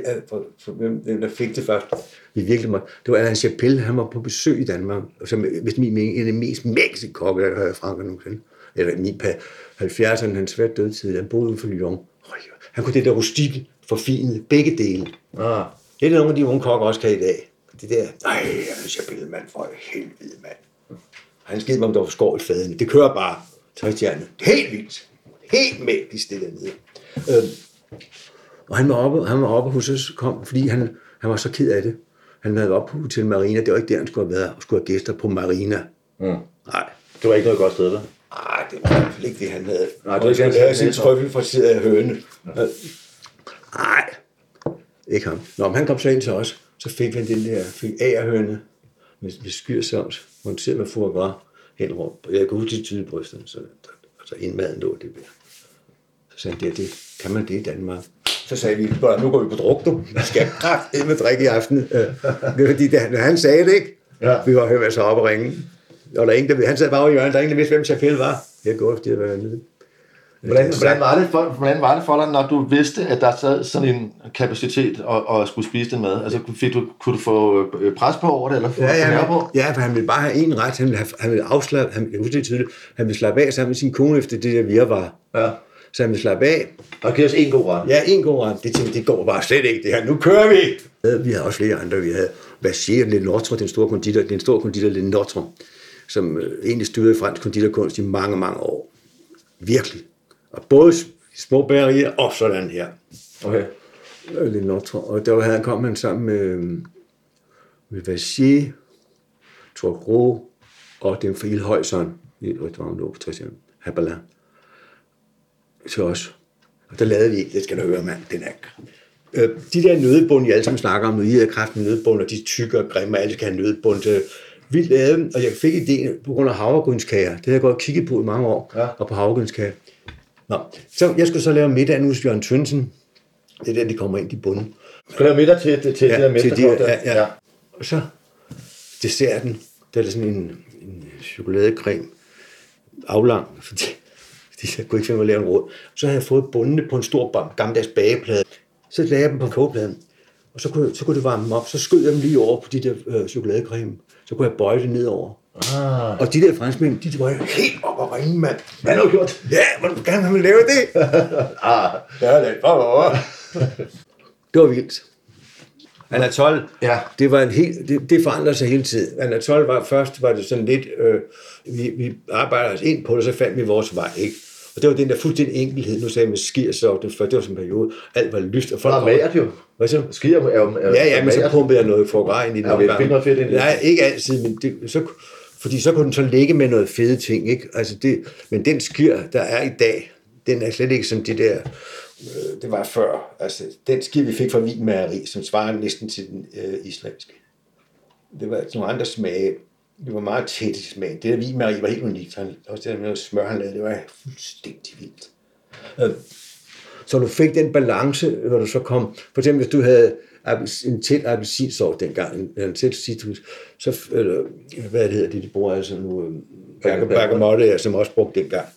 øh, der fik det først. Vi virkelig må, Det var Alain Chappelle, han var på besøg i Danmark, som, hvis min mening, en af de mest mægtige kokke, der havde jeg Frankrig nogensinde. Eller min på 70'erne, han svært døde tid, han boede ude for Lyon. Han kunne det der rustikke, forfinede, begge dele. Ah. Det er det, nogle af de unge kokker også kan i dag. Det der, nej, Alain Chappelle, mand, for helvede, mand. Han skidte mig, om der var skår i fadene. Det kører bare. Tøjstjerne. Helt vildt. Helt mægtigt det dernede. Øhm, og han var oppe, han var oppe hos os, kom, fordi han, han var så ked af det. Han havde været oppe på Hotel Marina. Det var ikke der, han skulle have været. Han skulle have gæster på Marina. Mm. Nej, Det var ikke noget godt sted, vel? Nej, det var i hvert fald ikke det, han havde. Nej, det var han ikke hans lære sin næser. trøffelfriteret høne. Nej, ikke ham. Nå, men han kom så ind til os. Så fik vi den der fik agerhøne med, med skyrsovs, monteret med foie gras hen rundt. Og jeg kunne huske de tydelige brysterne, så, så indmaden lå det der. Så han, det, det, kan man det i Danmark? Så sagde vi, "Børn, nu går vi på druk, du. Vi skal kraft med drikke i aften. Det var fordi, da, han sagde det, ikke? Ja. Vi var hørt så op og ringe. Og der er ingen, der, han sad bare i hjørnet, der er ingen, der vidste, hvem Chappelle var. Jeg går efter, det var nede. Hvordan, hvordan, var det for, hvordan var det for dig, når du vidste, at der sad sådan en kapacitet og, og skulle spise den mad? Altså, fik du, kunne du få øh, pres på over det, eller få Ja, ja, ja, på? ja, for han ville bare have en ret. Han ville, have, han ville afslappe, han, jeg husker det tydeligt, han ville slappe af sammen med sin kone efter det der virvar. Ja. Så han ville slappe af. Og giv os en god ret. Ja, en god ret. Det tænkte, det går bare slet ikke, det her. Nu kører vi! Vi havde også flere andre. Vi havde Vachier Le Notre, den store konditor, den store konditor Le Notre, som øh, egentlig styrede fransk konditorkunst i mange, mange år. Virkelig. Og både små bagerier og sådan her. Okay. Øh, Le Notre. Og der havde, kom han sammen med, øh, med Vachier, Tourgros og den fra Ilhøjsson i restauranten Christian Haberlin til os. Og der lavede vi, det skal du høre, mand, den er... Øh, de der nødebund, I alle sammen snakker om, I har kraft med nødebund, og de tykke og grimme, og alle skal have nødebund. Øh, vi lavede, og jeg fik idéen på grund af havregrynskager. Det har jeg og kigget på i mange år, Ja. og på havregrynskager. Nå, så jeg skulle så lave middag nu hos Jørgen Tønsen. Det er der, de kommer ind i bunden. Skal lave middag til, til, til Ja, det der til de- mesterkok der. ja, ja. Og så desserten, der er der sådan en, en chokoladecreme, aflang, fordi, fordi jeg kunne ikke finde ud af at lave en råd. Så havde jeg fået bundene på en stor bam- gammeldags bageplade. Så lagde jeg dem på kogepladen, og så kunne, så kunne det varme dem op. Så skød jeg dem lige over på de der øh, chokoladecreme. Så kunne jeg bøje det nedover. Ah. Og de der franskmænd, de var jo helt op og ringe, mand. Hvad har du gjort? Ja, må du gerne have lave det? [laughs] ah. ja, det var [laughs] Det var vildt. Anatol, Ja. det var en helt, det, det forandrede sig hele tiden. Anatol var først, var det sådan lidt, øh, vi, vi arbejdede os ind på det, så fandt vi vores vej, ikke? Og det var den der fuldstændig enkelhed. Nu sagde jeg med skier, så det, for det var sådan en periode. Alt var lyst. Og folk Der er magert jo. Hvad du? Skier er. Er, Ja, ja, men så pumpede jeg noget foie ind i den. Ja, noget fedt ind det. Nej, ikke altid, men det, så, fordi så kunne den så ligge med noget fede ting, ikke? Altså det, men den skir, der er i dag, den er slet ikke som det der, øh, det var før. Altså, den skir, vi fik fra Wien Mejeri, som svarer næsten til den øh, islandske. Det var nogle andre smage. Det var meget tæt i smagen. Det der Wien Mejeri var helt unikt. Han, også det der med smør, han lavede, det var fuldstændig vildt. Øh, så du fik den balance, hvor du så kom, for eksempel hvis du havde en tæt appelsinsort dengang, en, en tæt citrus, så, eller, hvad hedder det, de bruger altså nu, øh, berg- bergamotte, ja, som også brugt dengang.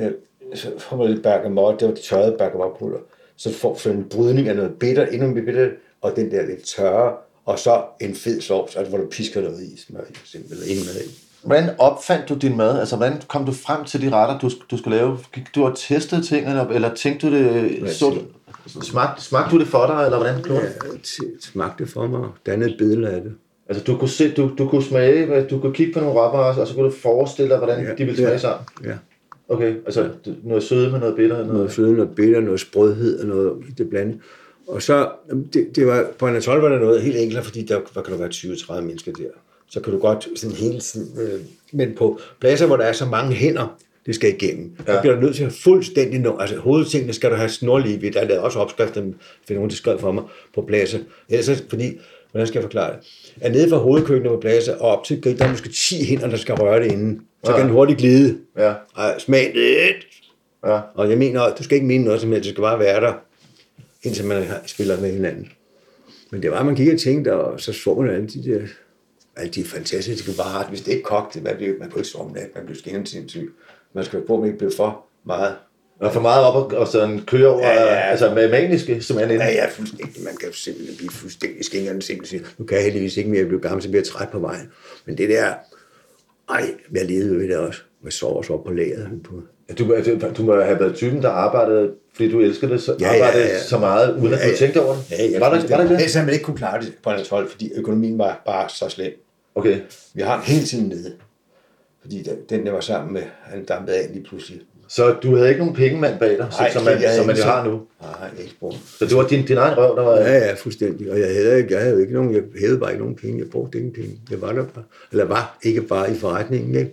Øh, Så får man lidt bergamotte, det var det tørrede bergamottepulver, så får du en brydning af noget bitter, endnu mere bitter, og den der lidt tørre, og så en fed sovs, altså hvor du pisker noget i, smør i, for eksempel, eller ingen mad i. Hvordan opfandt du din mad? Altså, hvordan kom du frem til de retter, du, du skulle lave? Gik du og testede ting, eller, eller tænkte du det... Så, smagte, smagte du det for dig, eller hvordan gjorde? Ja, det smagte for mig, dannede et billede af det. Altså, du kunne, se, du, du kunne smage, du kunne kigge på nogle råvarer, og så kunne du forestille dig, hvordan Ja, de ville smage ja. sammen. Ja. Okay, altså noget søde med noget bitter. Noget. noget føde, noget bitter, noget sprødhed og noget det blandet. Og så, det, det var, på Anatol var der noget helt enklere, fordi der, der kan der være 20-30 mennesker der. Så kan du godt sådan hele tiden, øh, men på pladser, hvor der er så mange hænder, det skal igennem. Ja. Der bliver du nødt til at fuldstændig nå, altså hovedtingene skal du have snorlige ved. Der er lavet også opskrifter, for nogen, der skrev for mig, på pladser. Ellers, fordi, hvordan skal jeg forklare det? At nede fra hovedkøkkenet på pladser og op til grillen, der er måske 10 hænder, der skal røre det inden. Så Ja. kan den hurtigt glide. Ja, Og smag lidt, ja. og jeg mener, du skal ikke mene noget som helst, du skal bare være der, indtil man spiller med hinanden. Men det var, at man gik og tænkte, og så så man alle de der, alle de fantastiske varer. Hvis det ikke kogte, man, blev, man kunne ikke sove natten, man blev skændende sindssyg. Man skal på, at man ikke blev for meget. Og for meget op og, og sådan køre over, Ja, ja, altså med maniske, simpelthen. Ja, Ja, ja, fuldstændig. Man kan simpelthen blive fuldstændig skængende sindssyg. Nu kan jeg heldigvis ikke mere, blev gammel, så bliver jeg træt på vejen. Men det der, ej, jeg levede ved det også. Jeg sov også op på lageret. På, Du, du, du må have været typen, der arbejdede, fordi du elskede det, så, Ja, ja, ja, så meget, uden at Ja, du ja. tænkte over det. Ja, ja, var, der, var der ikke det? Havde man ikke kunne klare det på hans hold, fordi økonomien var bare så slem. Okay. Vi har den hele tiden nede. Fordi den, den der var sammen med, han dampede af lige pludselig. Så du havde ikke nogen pengemand bag dig, Nej, som, man, som man jo har nu? Nej, ikke brug. Så det var din, din egen røv, der var... Ja, ja, fuldstændig. Og jeg havde, ikke, jeg havde jo ikke nogen, jeg havde bare ikke nogen penge. Jeg brugte ingen penge. Jeg var der bare. Eller var ikke bare i forretningen, ikke?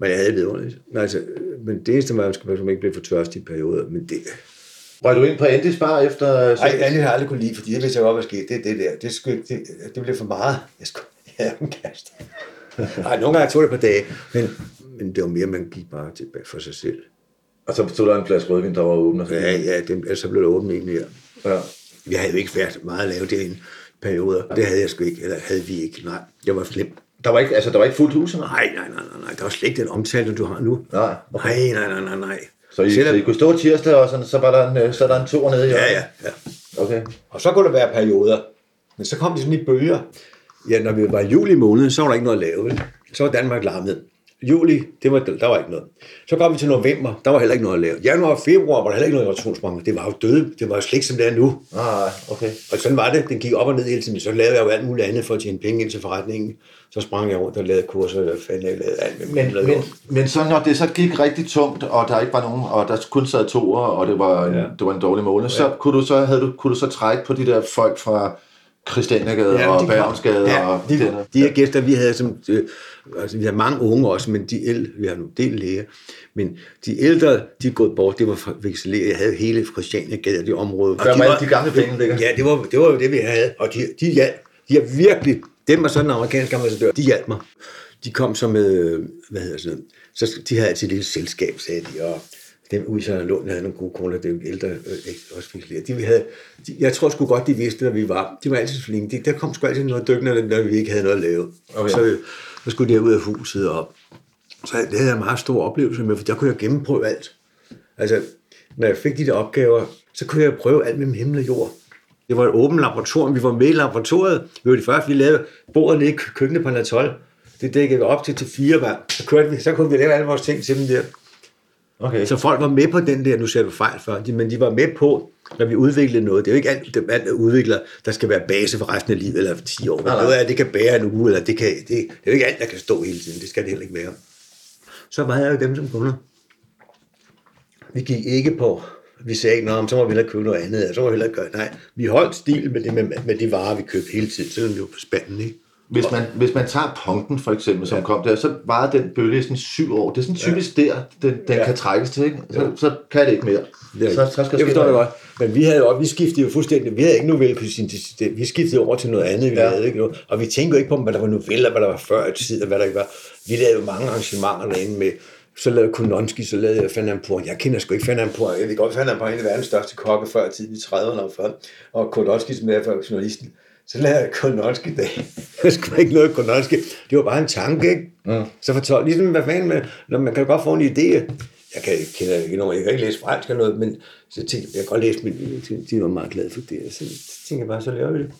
Men jeg havde det underligt. Men, altså, men det eneste var, at man skulle man ikke blive for tørst i perioder. Men det, Var du ind på Andys Bar efter... Nej, Anne har jeg aldrig kunne lide, fordi det vidste jeg godt, hvad skete. Det, det der, det, skulle, det, det blev for meget. Jeg skulle have en kast. Nej, [laughs] nogle gange tog det på dage, men, men det var mere, man gik bare tilbage for sig selv. Og så stod der en flaske rødvin, der var åben. Ja, ja, det, ellers så blev det åbent egentlig. Ja. ja. Jeg havde jo ikke været meget at lave det i en periode. Det havde jeg sgu ikke, eller havde vi ikke. Nej, jeg var slem. Der var ikke, altså, der var ikke fuldt hus, eller? Nej, nej, nej, nej, nej. Der var slet ikke den omtale, du har nu. Nej. Nej, nej, nej, nej, nej. Så I, Selvom- så I kunne stå tirsdag, og sådan, så var der en, øh, så er der en tur nede i Ja, ja, ja. Okay. Og så kunne der være perioder. Men så kom det sådan i bølger. Ja, når vi var i juli måned, så var der ikke noget at lave. Så var Danmark larmet. Juli, det var, der var ikke noget. Så kom vi til november, der var heller ikke noget at lave. Januar og februar var der heller ikke noget rotationsbranche. Det var jo døde. Det var jo slet ikke, som det er nu. Ah, okay. Og sådan var det. Den gik op og ned hele tiden. Så lavede jeg jo alt muligt andet for at tjene penge ind til forretningen. Så sprang jeg rundt og lavede kurser, og fanden jeg lavede alt med Men, men, men så når det så gik rigtig tungt, og der ikke var nogen, og der kun sad to og det var en, Ja. ja. det var en dårlig måned, så kunne du så, havde du, kunne du så trække på de der folk fra Christianiagade ja, og Bergensgade ja, og de, der. de her gæster, vi havde, som, øh, altså, vi har mange unge også, men de ældre, vi har nogle del læger, men de ældre, de er gået bort, det var vekseleret. Jeg havde hele Christianiagade, det område. Og Der de var de gamle penge ligger. Ja, det var, det var jo det, vi havde. Og de, de, hjalp, de har virkelig, dem og sådan en amerikansk ambassadør, de hjalp mig. De kom så med, hvad hedder sådan så de havde altid et lille selskab, sagde de, og dem ude i Søren Lund havde nogle gode koner, det er jo ældre, øh, også flere. De, vi havde, de, jeg tror sgu godt, de vidste, hvad vi var. De var altid flinke. De, der kom sgu altid noget dykkende, når vi ikke havde noget at lave. Okay. Så, så skulle de ud af huset, og så det havde jeg en meget stor oplevelse med, for der kunne jeg gennemprøve alt. Altså, når jeg fik de der opgaver, så kunne jeg prøve alt mellem himmel og jord. Det var et åbent laboratorium. Vi var med i laboratoriet. Vi var de første, vi lavede bordet nede i kø- køkkenet på Natol. Det dækkede vi op til til fire vand. Så, kørte vi, så kunne vi lave alle vores ting til dem der. Okay. Så folk var med på den der, nu sagde du fejl før, de- men de var med på, når vi udviklede noget. Det er jo ikke alt, det, alt der udvikler, der skal være base for resten af livet, eller for 10 år. Noget af det kan bære en uge, eller det, kan, det, det er jo ikke alt, der kan stå hele tiden. Det skal det heller ikke være. Så var jeg jo dem som kunder. Vi gik ikke på, vi sagde ikke, om så må vi hellere købe noget andet, så må vi hellere gøre, nej, vi holdt stil med, det, med, med de varer, vi købte hele tiden, selvom vi var på spanden, ikke? Hvis man, hvis man tager punken for eksempel, som ja. kom der, så var den bølge sådan syv år. Det er sådan typisk ja. der, den, den ja. kan trækkes til. Ikke? Så, ja. så kan det ikke mere. Det så, så skal det forstår jeg godt. Men vi havde jo, vi skiftede jo fuldstændig, vi havde ikke novellekusin, vi skiftede over til noget andet, vi ja. lavede, ikke? Og vi tænkte jo ikke på, hvad der var noveller, hvad der var før i tid, og hvad der ikke var. Vi lavede jo mange arrangementer derinde med, så lavede Kononski, så lavede jeg Fanampur. Jeg kender sgu ikke Fanampur. Jeg ved godt, Fanampur er en af verdens største kokke før tiden i 30'erne og før. Og Kononski, som er for journalisten, så lavede jeg Kononski dag. [laughs] Jeg skulle ikke noget Kononski. Det var bare en tanke, ikke? Mm. Så fortol, ligesom, hvad fanden med, når man kan godt få en idé. Jeg kan ikke kende ikke nogen, jeg kan ikke læse fransk eller noget, men så tænkte jeg, jeg kan godt læse, men de var meget glade for det. Så tænkte jeg bare, så laver vi det.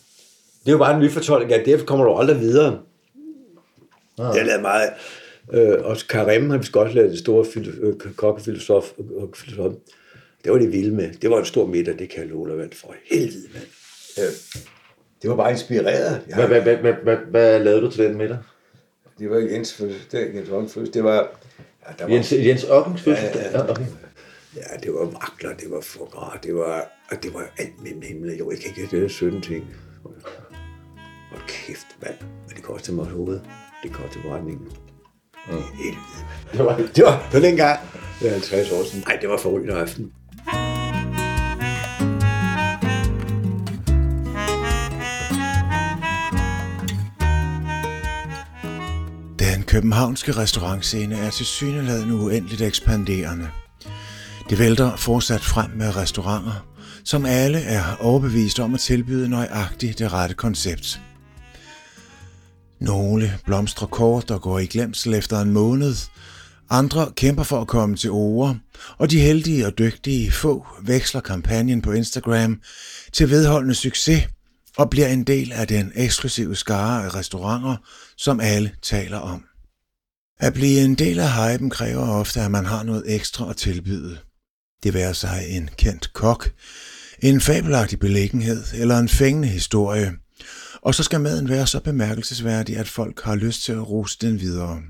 Det er jo bare en ny fortolkning, at derfor kommer du aldrig videre. Ah. Jeg lavede meget, øh, også Karem har vi godt lavet det store øh, kokkefilosof. Og, filosof. Det var det vilde med. Det var en stor middag, det kan jeg love dig, for helvede, mand. Øh, det var bare inspireret. Hvad, hvad, hvad, hvad, hvad, hvad lavede du til den middag? Det var Jens fødselsdag, Jens Ockens fødselsdag. Det var... Ja, der var Jens, Jens Ockens fødselsdag? Ja, ja, okay. ja, det var vakler, det var foie det var, og det var alt mellem himmel. Jo, jeg kan ikke det er 17 ting. Hold kæft, mand. Men det koster mig hovedet. Det koster forretningen. Mm. Det var, det var, det var dengang. Det er 50 år siden. Nej, det var forrygende aften. københavnske restaurantscene er til syneladende uendeligt ekspanderende. Det vælter fortsat frem med restauranter, som alle er overbevist om at tilbyde nøjagtigt det rette koncept. Nogle blomstrer kort og går i glemsel efter en måned, andre kæmper for at komme til ord, og de heldige og dygtige få veksler kampagnen på Instagram til vedholdende succes og bliver en del af den eksklusive skare af restauranter, som alle taler om. At blive en del af hypen kræver ofte, at man har noget ekstra at tilbyde. Det være sig en kendt kok, en fabelagtig beliggenhed eller en fængende historie. Og så skal maden være så bemærkelsesværdig, at folk har lyst til at rose den videre.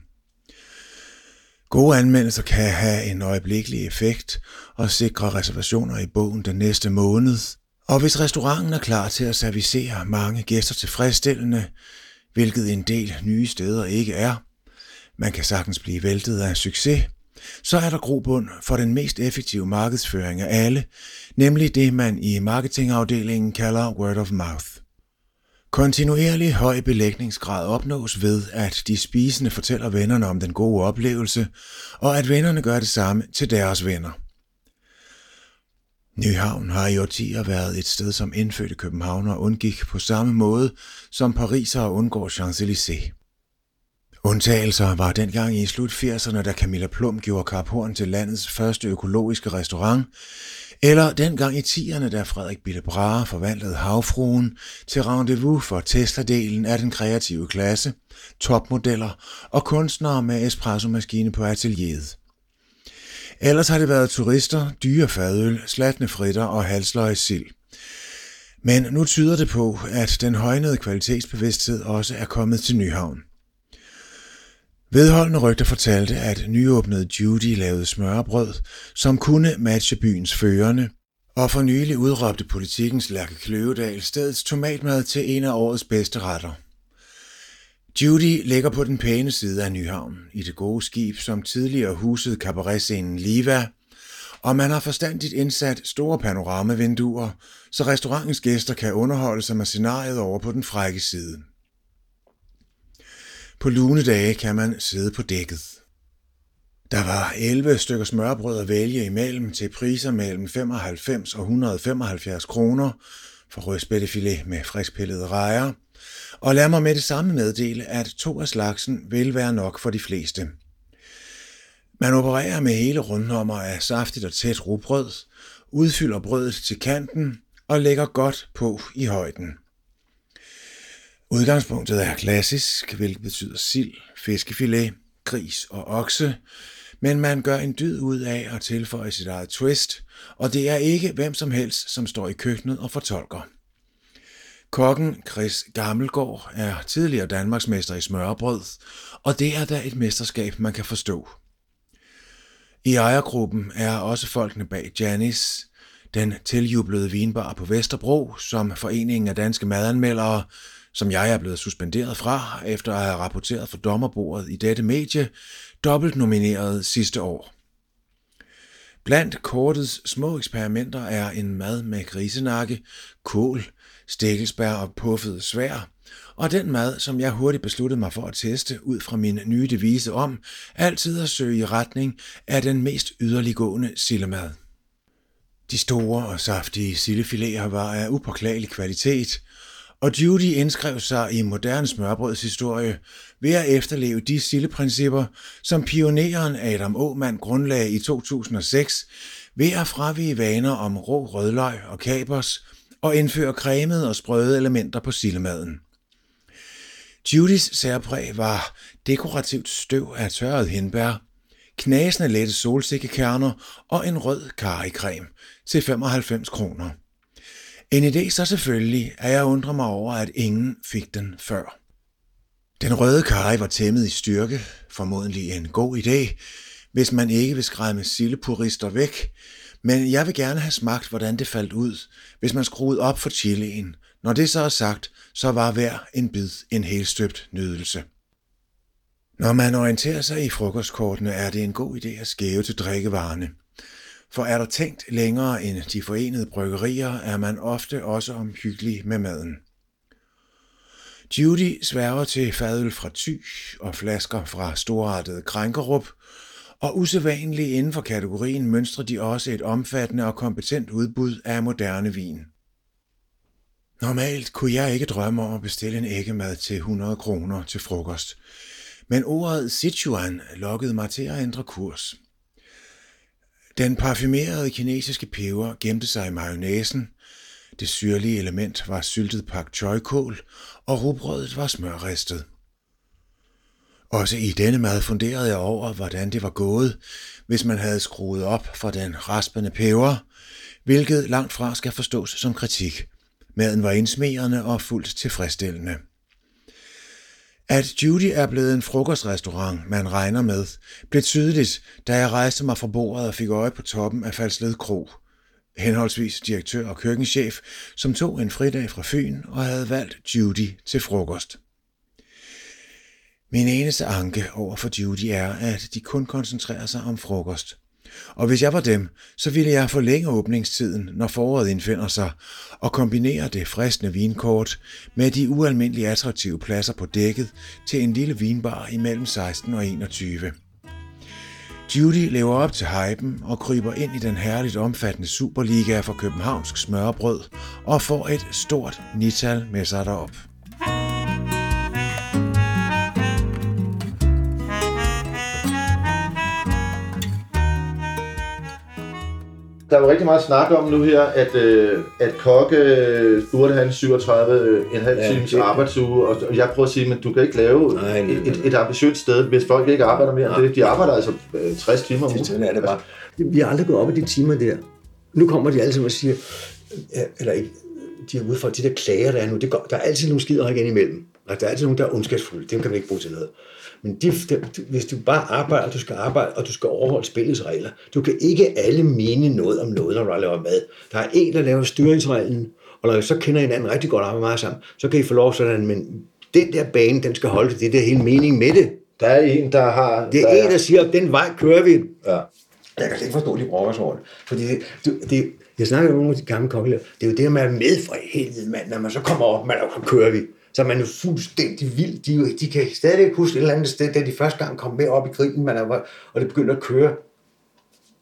Gode anmeldelser kan have en øjeblikkelig effekt og sikre reservationer i bogen den næste måned. Og hvis restauranten er klar til at servicere mange gæster tilfredsstillende, hvilket en del nye steder ikke er, man kan sagtens blive væltet af succes, så er der grobund for den mest effektive markedsføring af alle, nemlig det, man i marketingafdelingen kalder word of mouth. Kontinuerlig høj belægningsgrad opnås ved, at de spisende fortæller vennerne om den gode oplevelse, og at vennerne gør det samme til deres venner. Nyhavn har i årtier været et sted, som indfødte københavner undgik på samme måde, som Pariser undgår Champs-Élysées. Undtagelser var dengang i slut 80'erne, da Camilla Plum gjorde Karphorn til landets første økologiske restaurant, eller dengang i 10'erne, da Frederik Bille Brahe forvandlede havfruen til rendezvous for Tesla-delen af den kreative klasse, topmodeller og kunstnere med espresso-maskine på atelieret. Ellers har det været turister, dyre fadøl, slatne fritter og halsløg sild. Men nu tyder det på, at den højnede kvalitetsbevidsthed også er kommet til Nyhavn. Vedholdende rygter fortalte, at nyåbnede Judy lavede smørbrød, som kunne matche byens førende, og for nylig udråbte politikens Lærke Kløvedal stedets tomatmad til en af årets bedste retter. Judy ligger på den pæne side af Nyhavn, i det gode skib, som tidligere husede kabaretscenen Liva, og man har forstandigt indsat store panoramavinduer, så restaurantens gæster kan underholde sig med scenariet over på den frække side. På lune dage kan man sidde på dækket. Der var 11 stykker smørbrød at vælge imellem til priser mellem 95 og 175 kroner for rødspættefilet med friskpillede rejer. Og lad mig med det samme meddele, at to af slagsen vil være nok for de fleste. Man opererer med hele rundnummer af saftigt og tæt rugbrød, udfylder brødet til kanten og lægger godt på i højden. Udgangspunktet er klassisk, hvilket betyder sild, fiskefilet, gris og okse, men man gør en dyd ud af at tilføje sit eget twist, og det er ikke hvem som helst, som står i køkkenet og fortolker. Kokken Chris Gammelgaard er tidligere Danmarksmester i smørbrød, og det er da et mesterskab, man kan forstå. I ejergruppen er også folkene bag Janis, den tiljublede vinbar på Vesterbro, som Foreningen af Danske Madanmeldere, som jeg er blevet suspenderet fra, efter at have rapporteret for dommerbordet i dette medie, dobbelt nomineret sidste år. Blandt kortets små eksperimenter er en mad med grisenakke, kål, stikkelsbær og puffet svær, og den mad, som jeg hurtigt besluttede mig for at teste ud fra min nye devise om, altid at søge i retning af den mest yderliggående sillemad. De store og saftige sillefiléer var af upåklagelig kvalitet, og Judy indskrev sig i moderne smørbrøds historie ved at efterleve de sildeprincipper, som pioneren Adam Åmand grundlagde i 2006 ved at fravige vaner om rå rødløg og kapers og indføre cremede og sprøde elementer på sildemaden. Judys særpræg var dekorativt støv af tørret hindbær, knasende lette solsikkekerner og en rød karicreme til 95 kroner. En idé så selvfølgelig, at jeg undrer mig over, at ingen fik den før. Den røde karri var tæmmet i styrke, formodentlig en god idé, hvis man ikke vil skræmme sillepurister væk, men jeg vil gerne have smagt, hvordan det faldt ud, hvis man skruede op for chilien. Når det så er sagt, så var hver en bid en helt støbt nydelse. Når man orienterer sig i frokostkortene, er det en god idé at skæve til drikkevarerne. For er der tænkt længere end de forenede bryggerier, er man ofte også omhyggelig med maden. Judy sværger til fadøl fra Thy og flasker fra storartet Krænkerup, og usædvanligt inden for kategorien mønstrer de også et omfattende og kompetent udbud af moderne vin. Normalt kunne jeg ikke drømme om at bestille en æggemad til 100 kroner til frokost, men ordet Sichuan lokkede mig til at ændre kurs. Den parfumerede kinesiske peber gemte sig i mayonnaisen, det syrlige element var syltet pak choi-kål, og rugbrødet var smørristet. Også i denne mad funderede jeg over, hvordan det var gået, hvis man havde skruet op for den raspende peber, hvilket langt fra skal forstås som kritik. Maden var indsmerende og fuldt tilfredsstillende. At Judy er blevet en frokostrestaurant, man regner med, blev tydeligt, da jeg rejste mig fra bordet og fik øje på toppen af Falsled Kro. Henholdsvis direktør og køkkenchef, som tog en fridag fra Fyn og havde valgt Judy til frokost. Min eneste anke over for Judy er, at de kun koncentrerer sig om frokost. Og hvis jeg var dem, så ville jeg forlænge åbningstiden, når foråret indfinder sig, og kombinere det fristende vinkort med de ualmindeligt attraktive pladser på dækket til en lille vinbar imellem 16 og 21. Judy lever op til hypen og kryber ind i den herligt omfattende Superliga for Københavnsk smørbrød og får et stort nital med sig derop. Der er jo rigtig meget snak om nu her, at, øh, at kokke øh, burde have en 37 øh, en halv Ja, times det- arbejdsuge, og, jeg prøver at sige, at du kan ikke lave Nej, nej, nej. et, et ambitiøst sted, hvis folk ikke arbejder mere end det. De arbejder altså øh, 60 timer om ugen. Sådan er det bare. Vi har aldrig gået op i de timer der. Nu kommer de alle sammen og siger, eller ikke, de er ude for de der klager, der er nu. Det går, der er altid nogle skider igen imellem. Og der er altid nogen, der er ondskabsfulde. Dem kan vi ikke bruge til noget. Men de, de, hvis du bare arbejder, du skal arbejde, og du skal overholde spillets regler. Du kan ikke alle mene noget om noget, når du laver mad. Der er en, der laver styringsreglen, og når I så kender hinanden rigtig godt og arbejder meget sammen, så kan I få lov sådan, men den der bane, den skal holde, det er det hele mening med det. Der er en, der har... Det er en, der siger, at den vej kører vi. Ja. Jeg kan slet ikke forstå, at de brokker sig over det. Fordi det, det, det, jeg snakker med nogle af de gamle kokkelærer. Det er jo det, at man er med for helvede, mand. Når man så kommer op, man, så kører vi. Så er man jo fuldstændig vild. De, er de kan stadig huske et eller andet sted, da de første gang kom med op i grillen, man er, og det begynder at køre.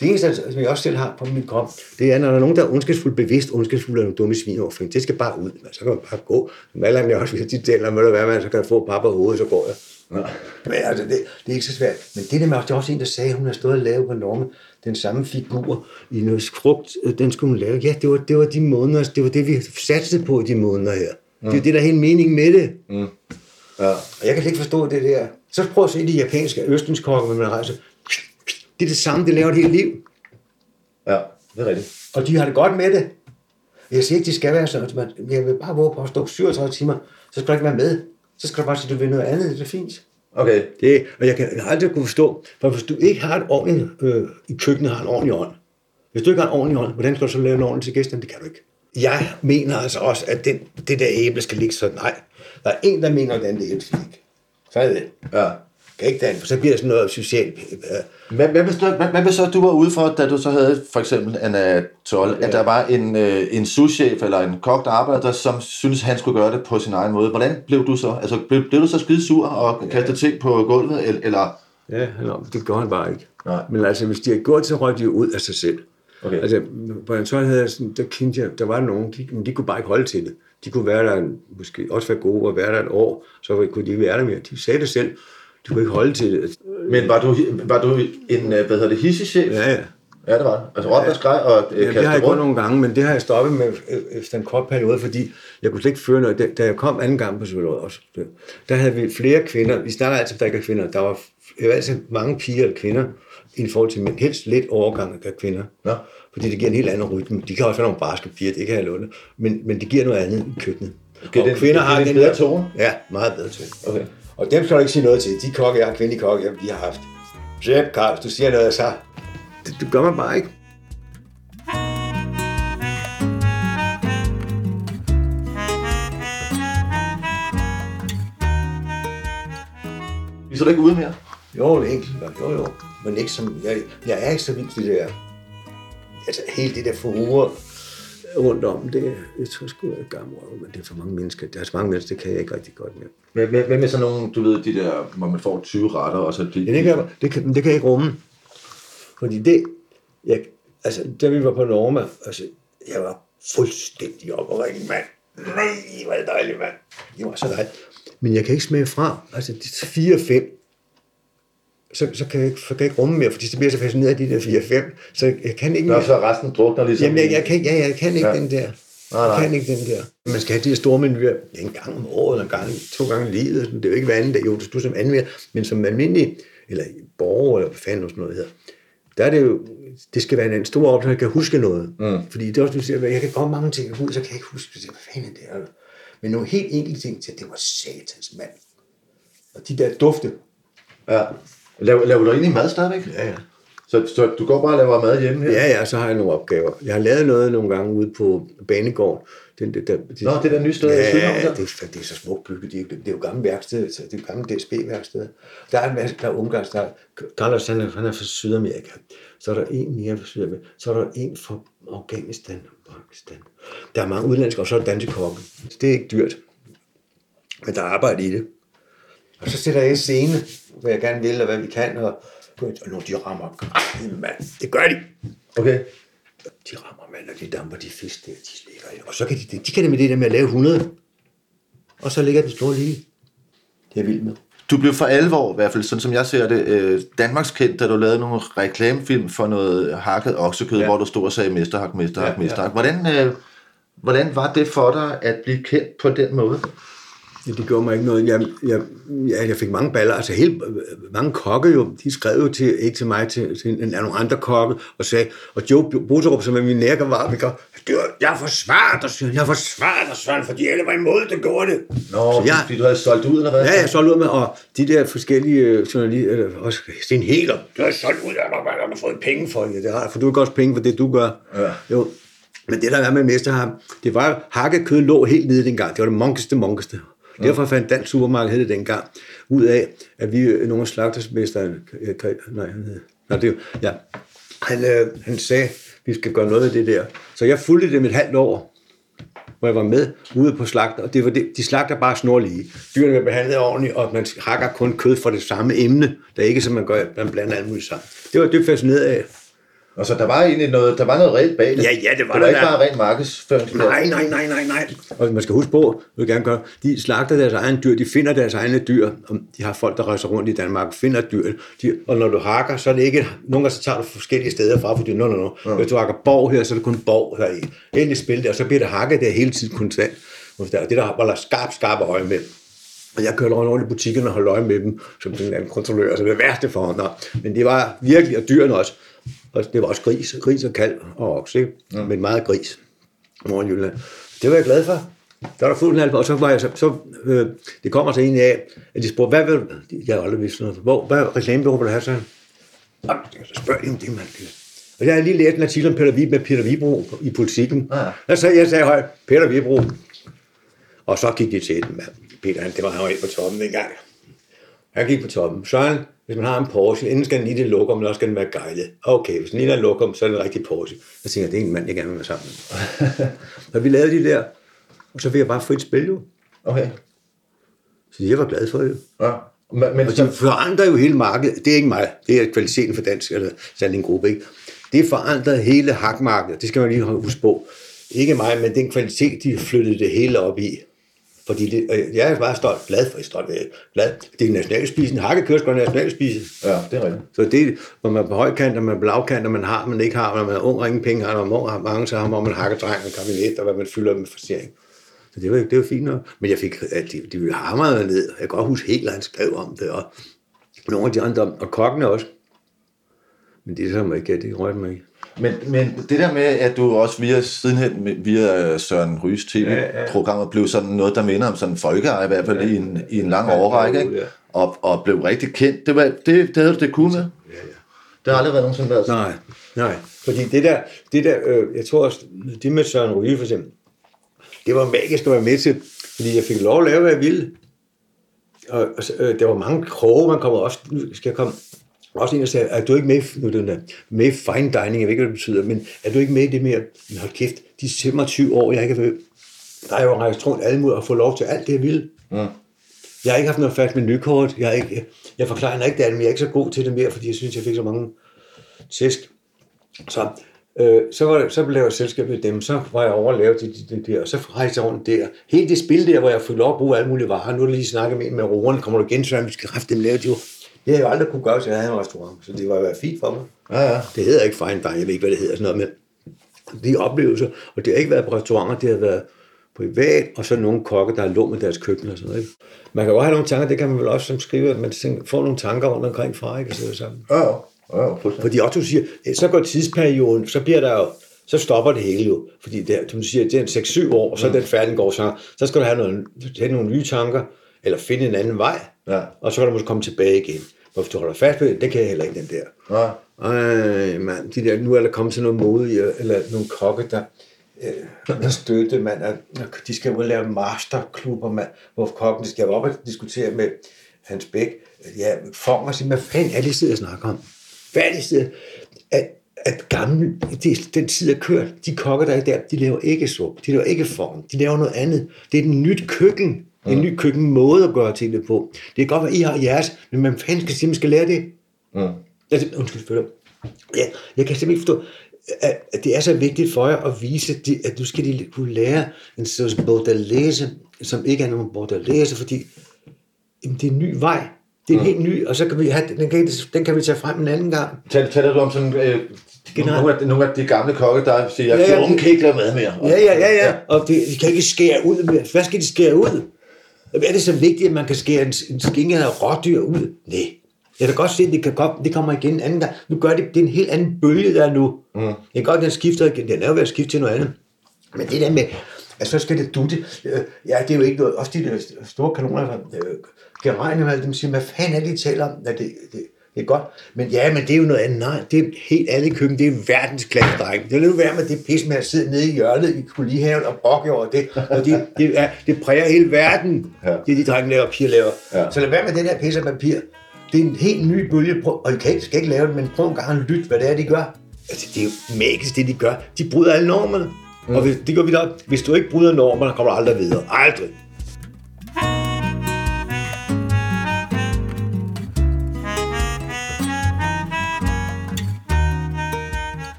Det eneste, som jeg også selv har på min krop, det er, når der er nogen, der er ondskabsfuldt bevidst ondskabsfulde og nogle dumme svin over for en. Det skal bare ud. Man. Så kan man bare gå. Som alle andre også, hvis de taler, må det være, man, så kan jeg få pap på hovedet, så går jeg. Ja. Men altså, det, det, er ikke så svært. Men det der med, er også en, der sagde, at hun har stået og lavet på Norge den samme figur i noget frugt, øh, den skulle hun lave. Ja, det var, det var de måneder, det var det, vi satte på i de måneder her. Mm. Det er det, der er hele meningen med det. Mm. Ja. Og jeg kan ikke forstå det der. Så prøv at se de japanske østenskokker, når man rejser. Det er det samme, det laver et helt liv. ja, det er rigtigt. Og de har det godt med det. Jeg siger ikke, de skal være sådan, men jeg vil bare våge på at stå 37 timer, så skal du ikke være med. Så skal du bare sige, at du vil noget andet, det er fint. Okay. Det, og jeg kan aldrig kunne forstå, for hvis du ikke har et ordentligt, øh, i køkkenet har en ordentlig ånd, hvis du ikke har en ordentlig ånd, hvordan skal du så lave en ordentlig til gæsterne? Det kan du ikke. Jeg mener altså også, at den, det der æble skal ligge sådan. Nej, der er en, der mener, at den æble skal ligge. Så er det det. Ja. Kan ikke den, for så bliver det sådan noget socialt. Men hvad hvis, du, hvad, hvad hvis så du var ude for, da du så havde for eksempel en 12, ja. at der var en, øh, en souschef eller en kok, der arbejdede der, som synes han skulle gøre det på sin egen måde. Hvordan blev du så? Altså, blev, blev du så skide sur og kastede ting på gulvet, eller-. Ja, no, det gør han bare ikke. Nej. Men altså, hvis de har gjort, så røg de ud af sig selv. Okay. Altså, på en havde jeg sådan, der kendte jeg, der var nogen, de, men de kunne bare ikke holde til det. De kunne være der, en, måske også være gode og være der et år, så kunne de ikke være der mere. De sagde det selv, de kunne ikke holde til det. Men var du, var du en, øh, hvad hedder det, hissig-chef? Ja, ja. Ja, det var. Altså råbte og skreg og øh, Ja, det har jeg gjort nogle gange, men det har jeg stoppet med øh, efter en kort periode, fordi jeg kunne slet ikke føre noget. Da- Da jeg kom anden gang på psykologet også, der havde vi flere kvinder. Vi snakker altid, at der ikke er kvinder. Der var f- altså mange piger eller kvinder i forhold til mænd. Helst lidt overgang af kvinder. Nå. Fordi det giver en helt anden rytme. De kan også være nogle barske piger, det kan jeg låne. Men, men det giver noget andet i køkkenet. Giver det- giver det en bedre tone? Ja, meget bedre tone. Okay. Og dem skal du ikke sige noget til. De kokke, jeg har kvindelige kokke, jeg, vi har haft. Så Karl, hvis du siger noget, så... Det, det gør man bare ikke. Vi så du ikke ude mere? Jo, enkelt. Jo, jo. Men ikke som... Jeg, jeg er ikke så vild det der... Altså, hele det der forure rundt om, det, jeg tror sgu, jeg er gammel røv, men det er for mange mennesker. Der er så mange mennesker, det kan jeg ikke rigtig godt med. Men, men, med sådan nogle, du ved, de der, hvor man får 20 retter, og så de... Ja, det kan, det, kan, det kan jeg ikke rumme. Fordi det... Jeg, altså, da vi var på Norma, altså, jeg var fuldstændig op og ringe, mand. Nej, hvor er det dejligt, mand. Det var så dejligt. Men jeg kan ikke smage fra. Altså, de 4-5, så, så kan jeg, ikke, så kan jeg ikke rumme mere, fordi så bliver jeg så fascineret af de der 4-5. Så jeg kan ikke Nå, mere. så resten drukner ligesom... Jamen, jeg, jeg, kan, ja, jeg kan ikke Ja. den der. Nej, nej. Jeg kan ikke den der. Man skal have de her store menuer en gang om året, eller en gang, to gange i livet. sådan. Det er jo ikke hver anden dag, jo, du som anmelder, men som almindelig, eller borger, eller hvad fanden sådan noget hedder, der er det jo, det skal være en stor oplevelse, at jeg kan huske noget. Mm. Fordi det er også, du siger, jeg kan godt mange ting ud, så kan jeg ikke huske, hvad fanden er det er. Men nogle helt enkelte ting til, det var satans mand. Og de der dufte, Ja. Laver, laver du egentlig mad stadigvæk? ja, ja. Så, så du går bare og laver mad hjemme her? Ja, ja, så har jeg nogle opgaver. Jeg har lavet noget nogle gange ude på Banegården. Den, der, der, det, Nå, det der nye sted i ja, Sydhavn der? det, det er så smukt bygget. Det er, det er jo gamle værksted, så det er jo gamle DSB-værksted. Der er en masse, der er ungarns, der er, Carlos, han er, han er fra Sydamerika. Så er der en mere fra Sydamerika. Så er der en fra Afghanistan Pakistan. Der er mange udlandske, og så er der danske kokke. Det er ikke dyrt. Men der er arbejde i det. Og så sætter jeg en scene, hvor jeg gerne vil, og hvad vi kan, og, og når de rammer, mand, det gør de Okay. de rammer mand, og de damper de fisk der, de ligger i. Og så kan de, de kan det med det der med at lave 100. Og så ligger den store lige. Det er jeg vild med. Du blev for alvor, i hvert fald sådan som jeg ser det, øh, Danmarks kendt, da du lavede nogle reklamefilm for noget hakket oksekød, ja. Ja. hvor du stod og sagde mesterhak, mesterhak, Ja, ja. mesterhak. Hvordan, øh, hvordan var det for dig at blive kendt på den måde? Ja, det gjorde mig ikke noget. Jeg, jeg, jeg, jeg fik mange baller. Altså helt, mange kokke jo, de skrev jo til, ikke til mig, til, til en, nogle andre kokke, og sagde, og Joe Boterup, som er min nærkevarmiker, jeg forsvarer dig, Søren, jeg forsvarer dig, Søren, fordi alle var imod, det gjorde det. Nå, Så jeg- fordi du havde solgt ud, eller hvad? Ja, jeg solgte ud med, og de der forskellige øh, journalister, eller også Sten Heler, du har solgt ud dig, man har fået penge for det. Det rart, for du har også penge for det, du gør. Ja. Jo. Men det der er med Mesterham, det var, hakkekød lå helt nede dengang. Det var det monkeste, monkeste. Ja. Derfor fandt Dansk Supermarked hed det dengang, ud af, at vi, øh, nogle af slagtersmesteren, øh, nej, han hed, nej, det, ja, han, øh, han sagde, vi skal gøre noget af det der. Så jeg fulgte dem et halvt år, hvor jeg var med ude på slagter, og det var det, de slagter bare snorlige. Dyrene bliver behandlet ordentligt, og man hakker kun kød fra det samme emne. Der er ikke, som man gør, man blander alt muligt sammen. Det var jeg dybt fascineret af. Og så der var egentlig noget, der var noget reelt bag det. Ja, ja, det var det var der ikke da. bare ren markedsføring. Nej, nej, nej, nej, nej. Og man skal huske på, vil gerne gøre, de slagter deres egne dyr, de finder deres egne dyr, og de har folk, der rejser rundt i Danmark, finder dyr, de, og når du hakker, så er det ikke, nogle gange så tager du forskellige steder fra, fordi no, no, no. Ja. Hvis du hakker borg her, så er det kun borg her i. Endelig spil der, og så bliver det hakket der hele tiden konstant. Og Det er det, der holder skarpt, skarpe øje med. Og jeg kørte rundt i butikkerne og holdt øje med dem, som den anden kontrollør, så det er det værste for ham. Men det var virkelig, og dyrene også. Og det var også gris, gris og kalv og okse, ikke? Ja. men meget gris. Nordjylland. Det var jeg glad for. Der var en alfa, og så var jeg så, så øh, det kommer så egentlig af, at de spurgte, hvad vil, jeg har aldrig vidst noget, hvor, hvad reklamebureau vil du have, så og så spørger de om det, mand. Og jeg har lige læst en artikel om Peter Vib med Peter Vibro i politikken. Ja. Der sagde jeg sagde højt, Peter Vibro. Og så gik de til den, mand. Peter, han, det var han ikke på toppen dengang. Han gik på toppen. Søren, hvis man har en Porsche, inden skal den lige det lokum, men også skal den være gejlet. Okay, hvis den lige er lokum, så er det en rigtig Porsche. Jeg tænker, det er en mand, jeg gerne vil være sammen med. [laughs] og vi lavede de der, og så fik jeg bare frit spil jo. Okay. Så jeg var glad for det. Ja. Men, men Og de forandrer jo hele markedet. Det er ikke mig. Det er kvaliteten for dansk eller sanding gruppe. Ikke? Det forandrer hele hakmarkedet. Det skal man lige huske på. Ikke mig, men den kvalitet, de flyttede det hele op i. Fordi det, og jeg er bare stolt, glad for, jeg er stolt, af- glad. Det er nationalspisen. Hakkekørs går nationalspise. ja, det er rigtigt. Så det, når man er på højkant, og man er lavkant, og man har, man ikke har, når man er ung ingen penge har, når man er mange, så har man, man hakker dreng og kabinet, og hvad man fylder med forsering. Så det var, det var fint nok. Men jeg fik, at de, de ville have mig ned. Jeg kan godt huske helt, han skrev om det, og nogle af de andre, og kokkene også. Men det er så ikke, det rørte mig ikke. Men, men det der med, at du også via sidenhen, med- via Søren Ryges tv-programmer, blev sådan noget, der minder om sådan en folkeeje, i hvert fald i en, i en lang Ja, årrække, ja. ikke? Og, og blev rigtig kendt. Det, var, det, det havde du det kunne med. Det har aldrig været været sådan. Nej, nej. Fordi det der, det der øh, jeg tror også, det med Søren Ryge for eksempel, det var magisk at være med til, fordi jeg fik lov at lave, hvad jeg ville. Og, og øh, der var mange kroge, man kommer også, nu skal jeg komme, også en, der sagde, er du ikke med, i- nu er den der, med i fine dining, jeg ved ikke, hvad det betyder, men er du ikke med i det mere, men hold kæft, de 25 år, jeg ikke har været, der er jo rejst rundt alle mulige og få lov til alt det, jeg ville. Mm. Jeg har ikke haft noget fast med nykort. Jeg, ikke, jeg forklarer ikke det, men jeg er ikke så god til det mere, fordi jeg synes, jeg fik så mange tæsk. Så, øh, så, var det, så blev jeg selskab med dem, så var jeg over at lave det, det, det der, og så rejste jeg rundt der. Helt det spil der, hvor jeg fik lov at bruge alle mulige varer. Nu er det lige snakket med en med roerne, kommer du igen, så vi skal have dem lavet jo. Det havde jeg aldrig kunne gøre, så jeg havde en restaurant, så det var jo fint for mig. Ja, ja. Det hedder ikke fine dining, jeg ved ikke, hvad det hedder, sådan noget, men de oplevelser, og det har ikke været på restauranter, det har været privat, og så nogle kokke, der har lånt med deres køkken og sådan noget. Ikke? Man kan godt have nogle tanker, det kan man vel også som skriver, man tænker- får nogle tanker rundt omkring fra, ikke, og sætter sammen. Ja, ja. ja, ja. Fordi Otto siger, eh, så går tidsperioden, så bliver der jo, så stopper det hele jo. Fordi det, som du siger, det er en 6-7 år, og så er den færdig går så, så skal du have, noget, have nogle nye tanker, eller finde en anden vej, Ja. og så kan du måske komme tilbage igen. Hvor hvis du holder fast på det, det kan jeg heller ikke, den der. Ja. Ej, mand, de der, nu er der kommet sådan noget mode, i, eller nogle kokke, der, øh, der støtte, mand, at de skal jo lave masterklubber, mand, hvor kokken skal op og diskutere med Hans Bæk, ja, Fong og sige, hvad fanden er det, de sidder og snakker om? Hvad er det, sidder? At, at gamle, det, den tid er kørt. De kokker, der er der, de laver ikke sup, de laver ikke form, de laver noget andet. Det er et nyt køkken, en ny køkkenmåde at gøre tingene på. Det kan godt være, I har jeres, men man fanden skal man skal lære det. Mm. Altså, undskyld, følger. Ja, jeg kan simpelthen ikke forstå, at, at det er så vigtigt for jer at vise, de, at nu skal de kunne lære en sådan bordelaise, som ikke er nogen bordelaise, fordi jamen, det er en ny vej. Det er en helt ny, og så kan vi have, den, kan, den kan vi tage frem en anden gang. Tal- Taler du om sådan, øh, Generelt. nogle, af, nogle af de gamle kokke, der siger, at Ja, ja, det- kan ikke lave mad mere. Ja, ja, ja, ja. Og det, de kan ikke skære ud mere. Hvad skal de skære ud? Er det så vigtigt, at man kan skære en, en skinke af rådyr ud? Nej. Jeg kan godt se, at det, kan komme, det kommer igen en anden gang. Nu gør det, det er en helt anden bølge, der er nu. Mm. Jeg kan godt, den skifter igen. Den er jo ved at skifte til noget andet. Men det der med, at så skal det dutte. Øh, ja, det er jo ikke noget. Også de der store kanoner, der øh, kan regne med, dem siger, hvad fanden er det, de taler om? Ja, det, det, det er godt. Men ja, men det er jo noget andet. Nej, det er helt alle køkken. Det er verdensklasse, dreng. Det er lidt værd med det pis med at sidde nede i hjørnet i kolonihaven og brokke over det. Og det, det, er, det præger hele verden. Ja. Det de drenge laver, piger laver. Ja. Så lad være med den her pis af papir. Det er en helt ny bølge. Og I kan ikke, skal ikke lave det, men prøv en gang at lytte, hvad det er, de gør. Altså, det er jo magisk, det de gør. De bryder alle normerne. Mm. Og hvis, det går vi op. Hvis du ikke bryder normerne, kommer du aldrig videre. Aldrig.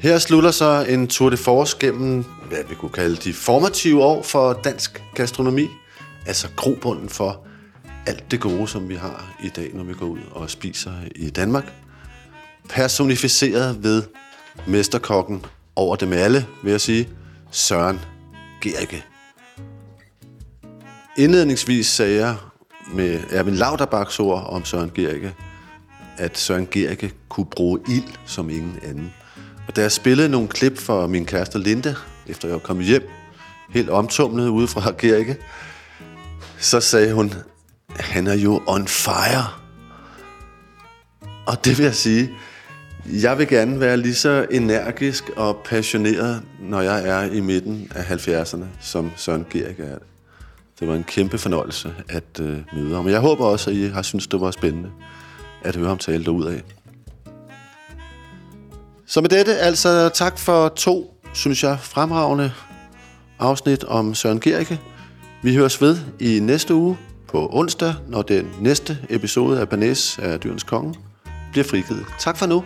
Her slutter så en tour de force gennem, hvad vi kunne kalde de formative år for dansk gastronomi. Altså grobunden for alt det gode, som vi har i dag, når vi går ud og spiser i Danmark. Personificeret ved mesterkokken over dem alle, vil jeg sige, Søren Gerke. Indledningsvis sagde jeg med Erwin Lauterbachs ord om Søren Gerke, at Søren Gerke kunne bruge ild som ingen anden. Og da jeg spillede nogle klip for min kæreste Linda, efter jeg var kommet hjem, helt omtumlet ude fra kirke, så sagde hun, han er jo on fire. Og det vil jeg sige, jeg vil gerne være lige så energisk og passioneret, når jeg er i midten af 70'erne, som Søren Gerik er. Det var en kæmpe fornøjelse at øh, møde ham. Jeg håber også, at I har syntes, det var spændende at høre ham tale derud af. Så med dette, altså tak for to, synes jeg, fremragende afsnit om Søren Gericke. Vi høres ved i næste uge på onsdag, når den næste episode af Banæs af Dyrens Konge bliver frigivet. Tak for nu.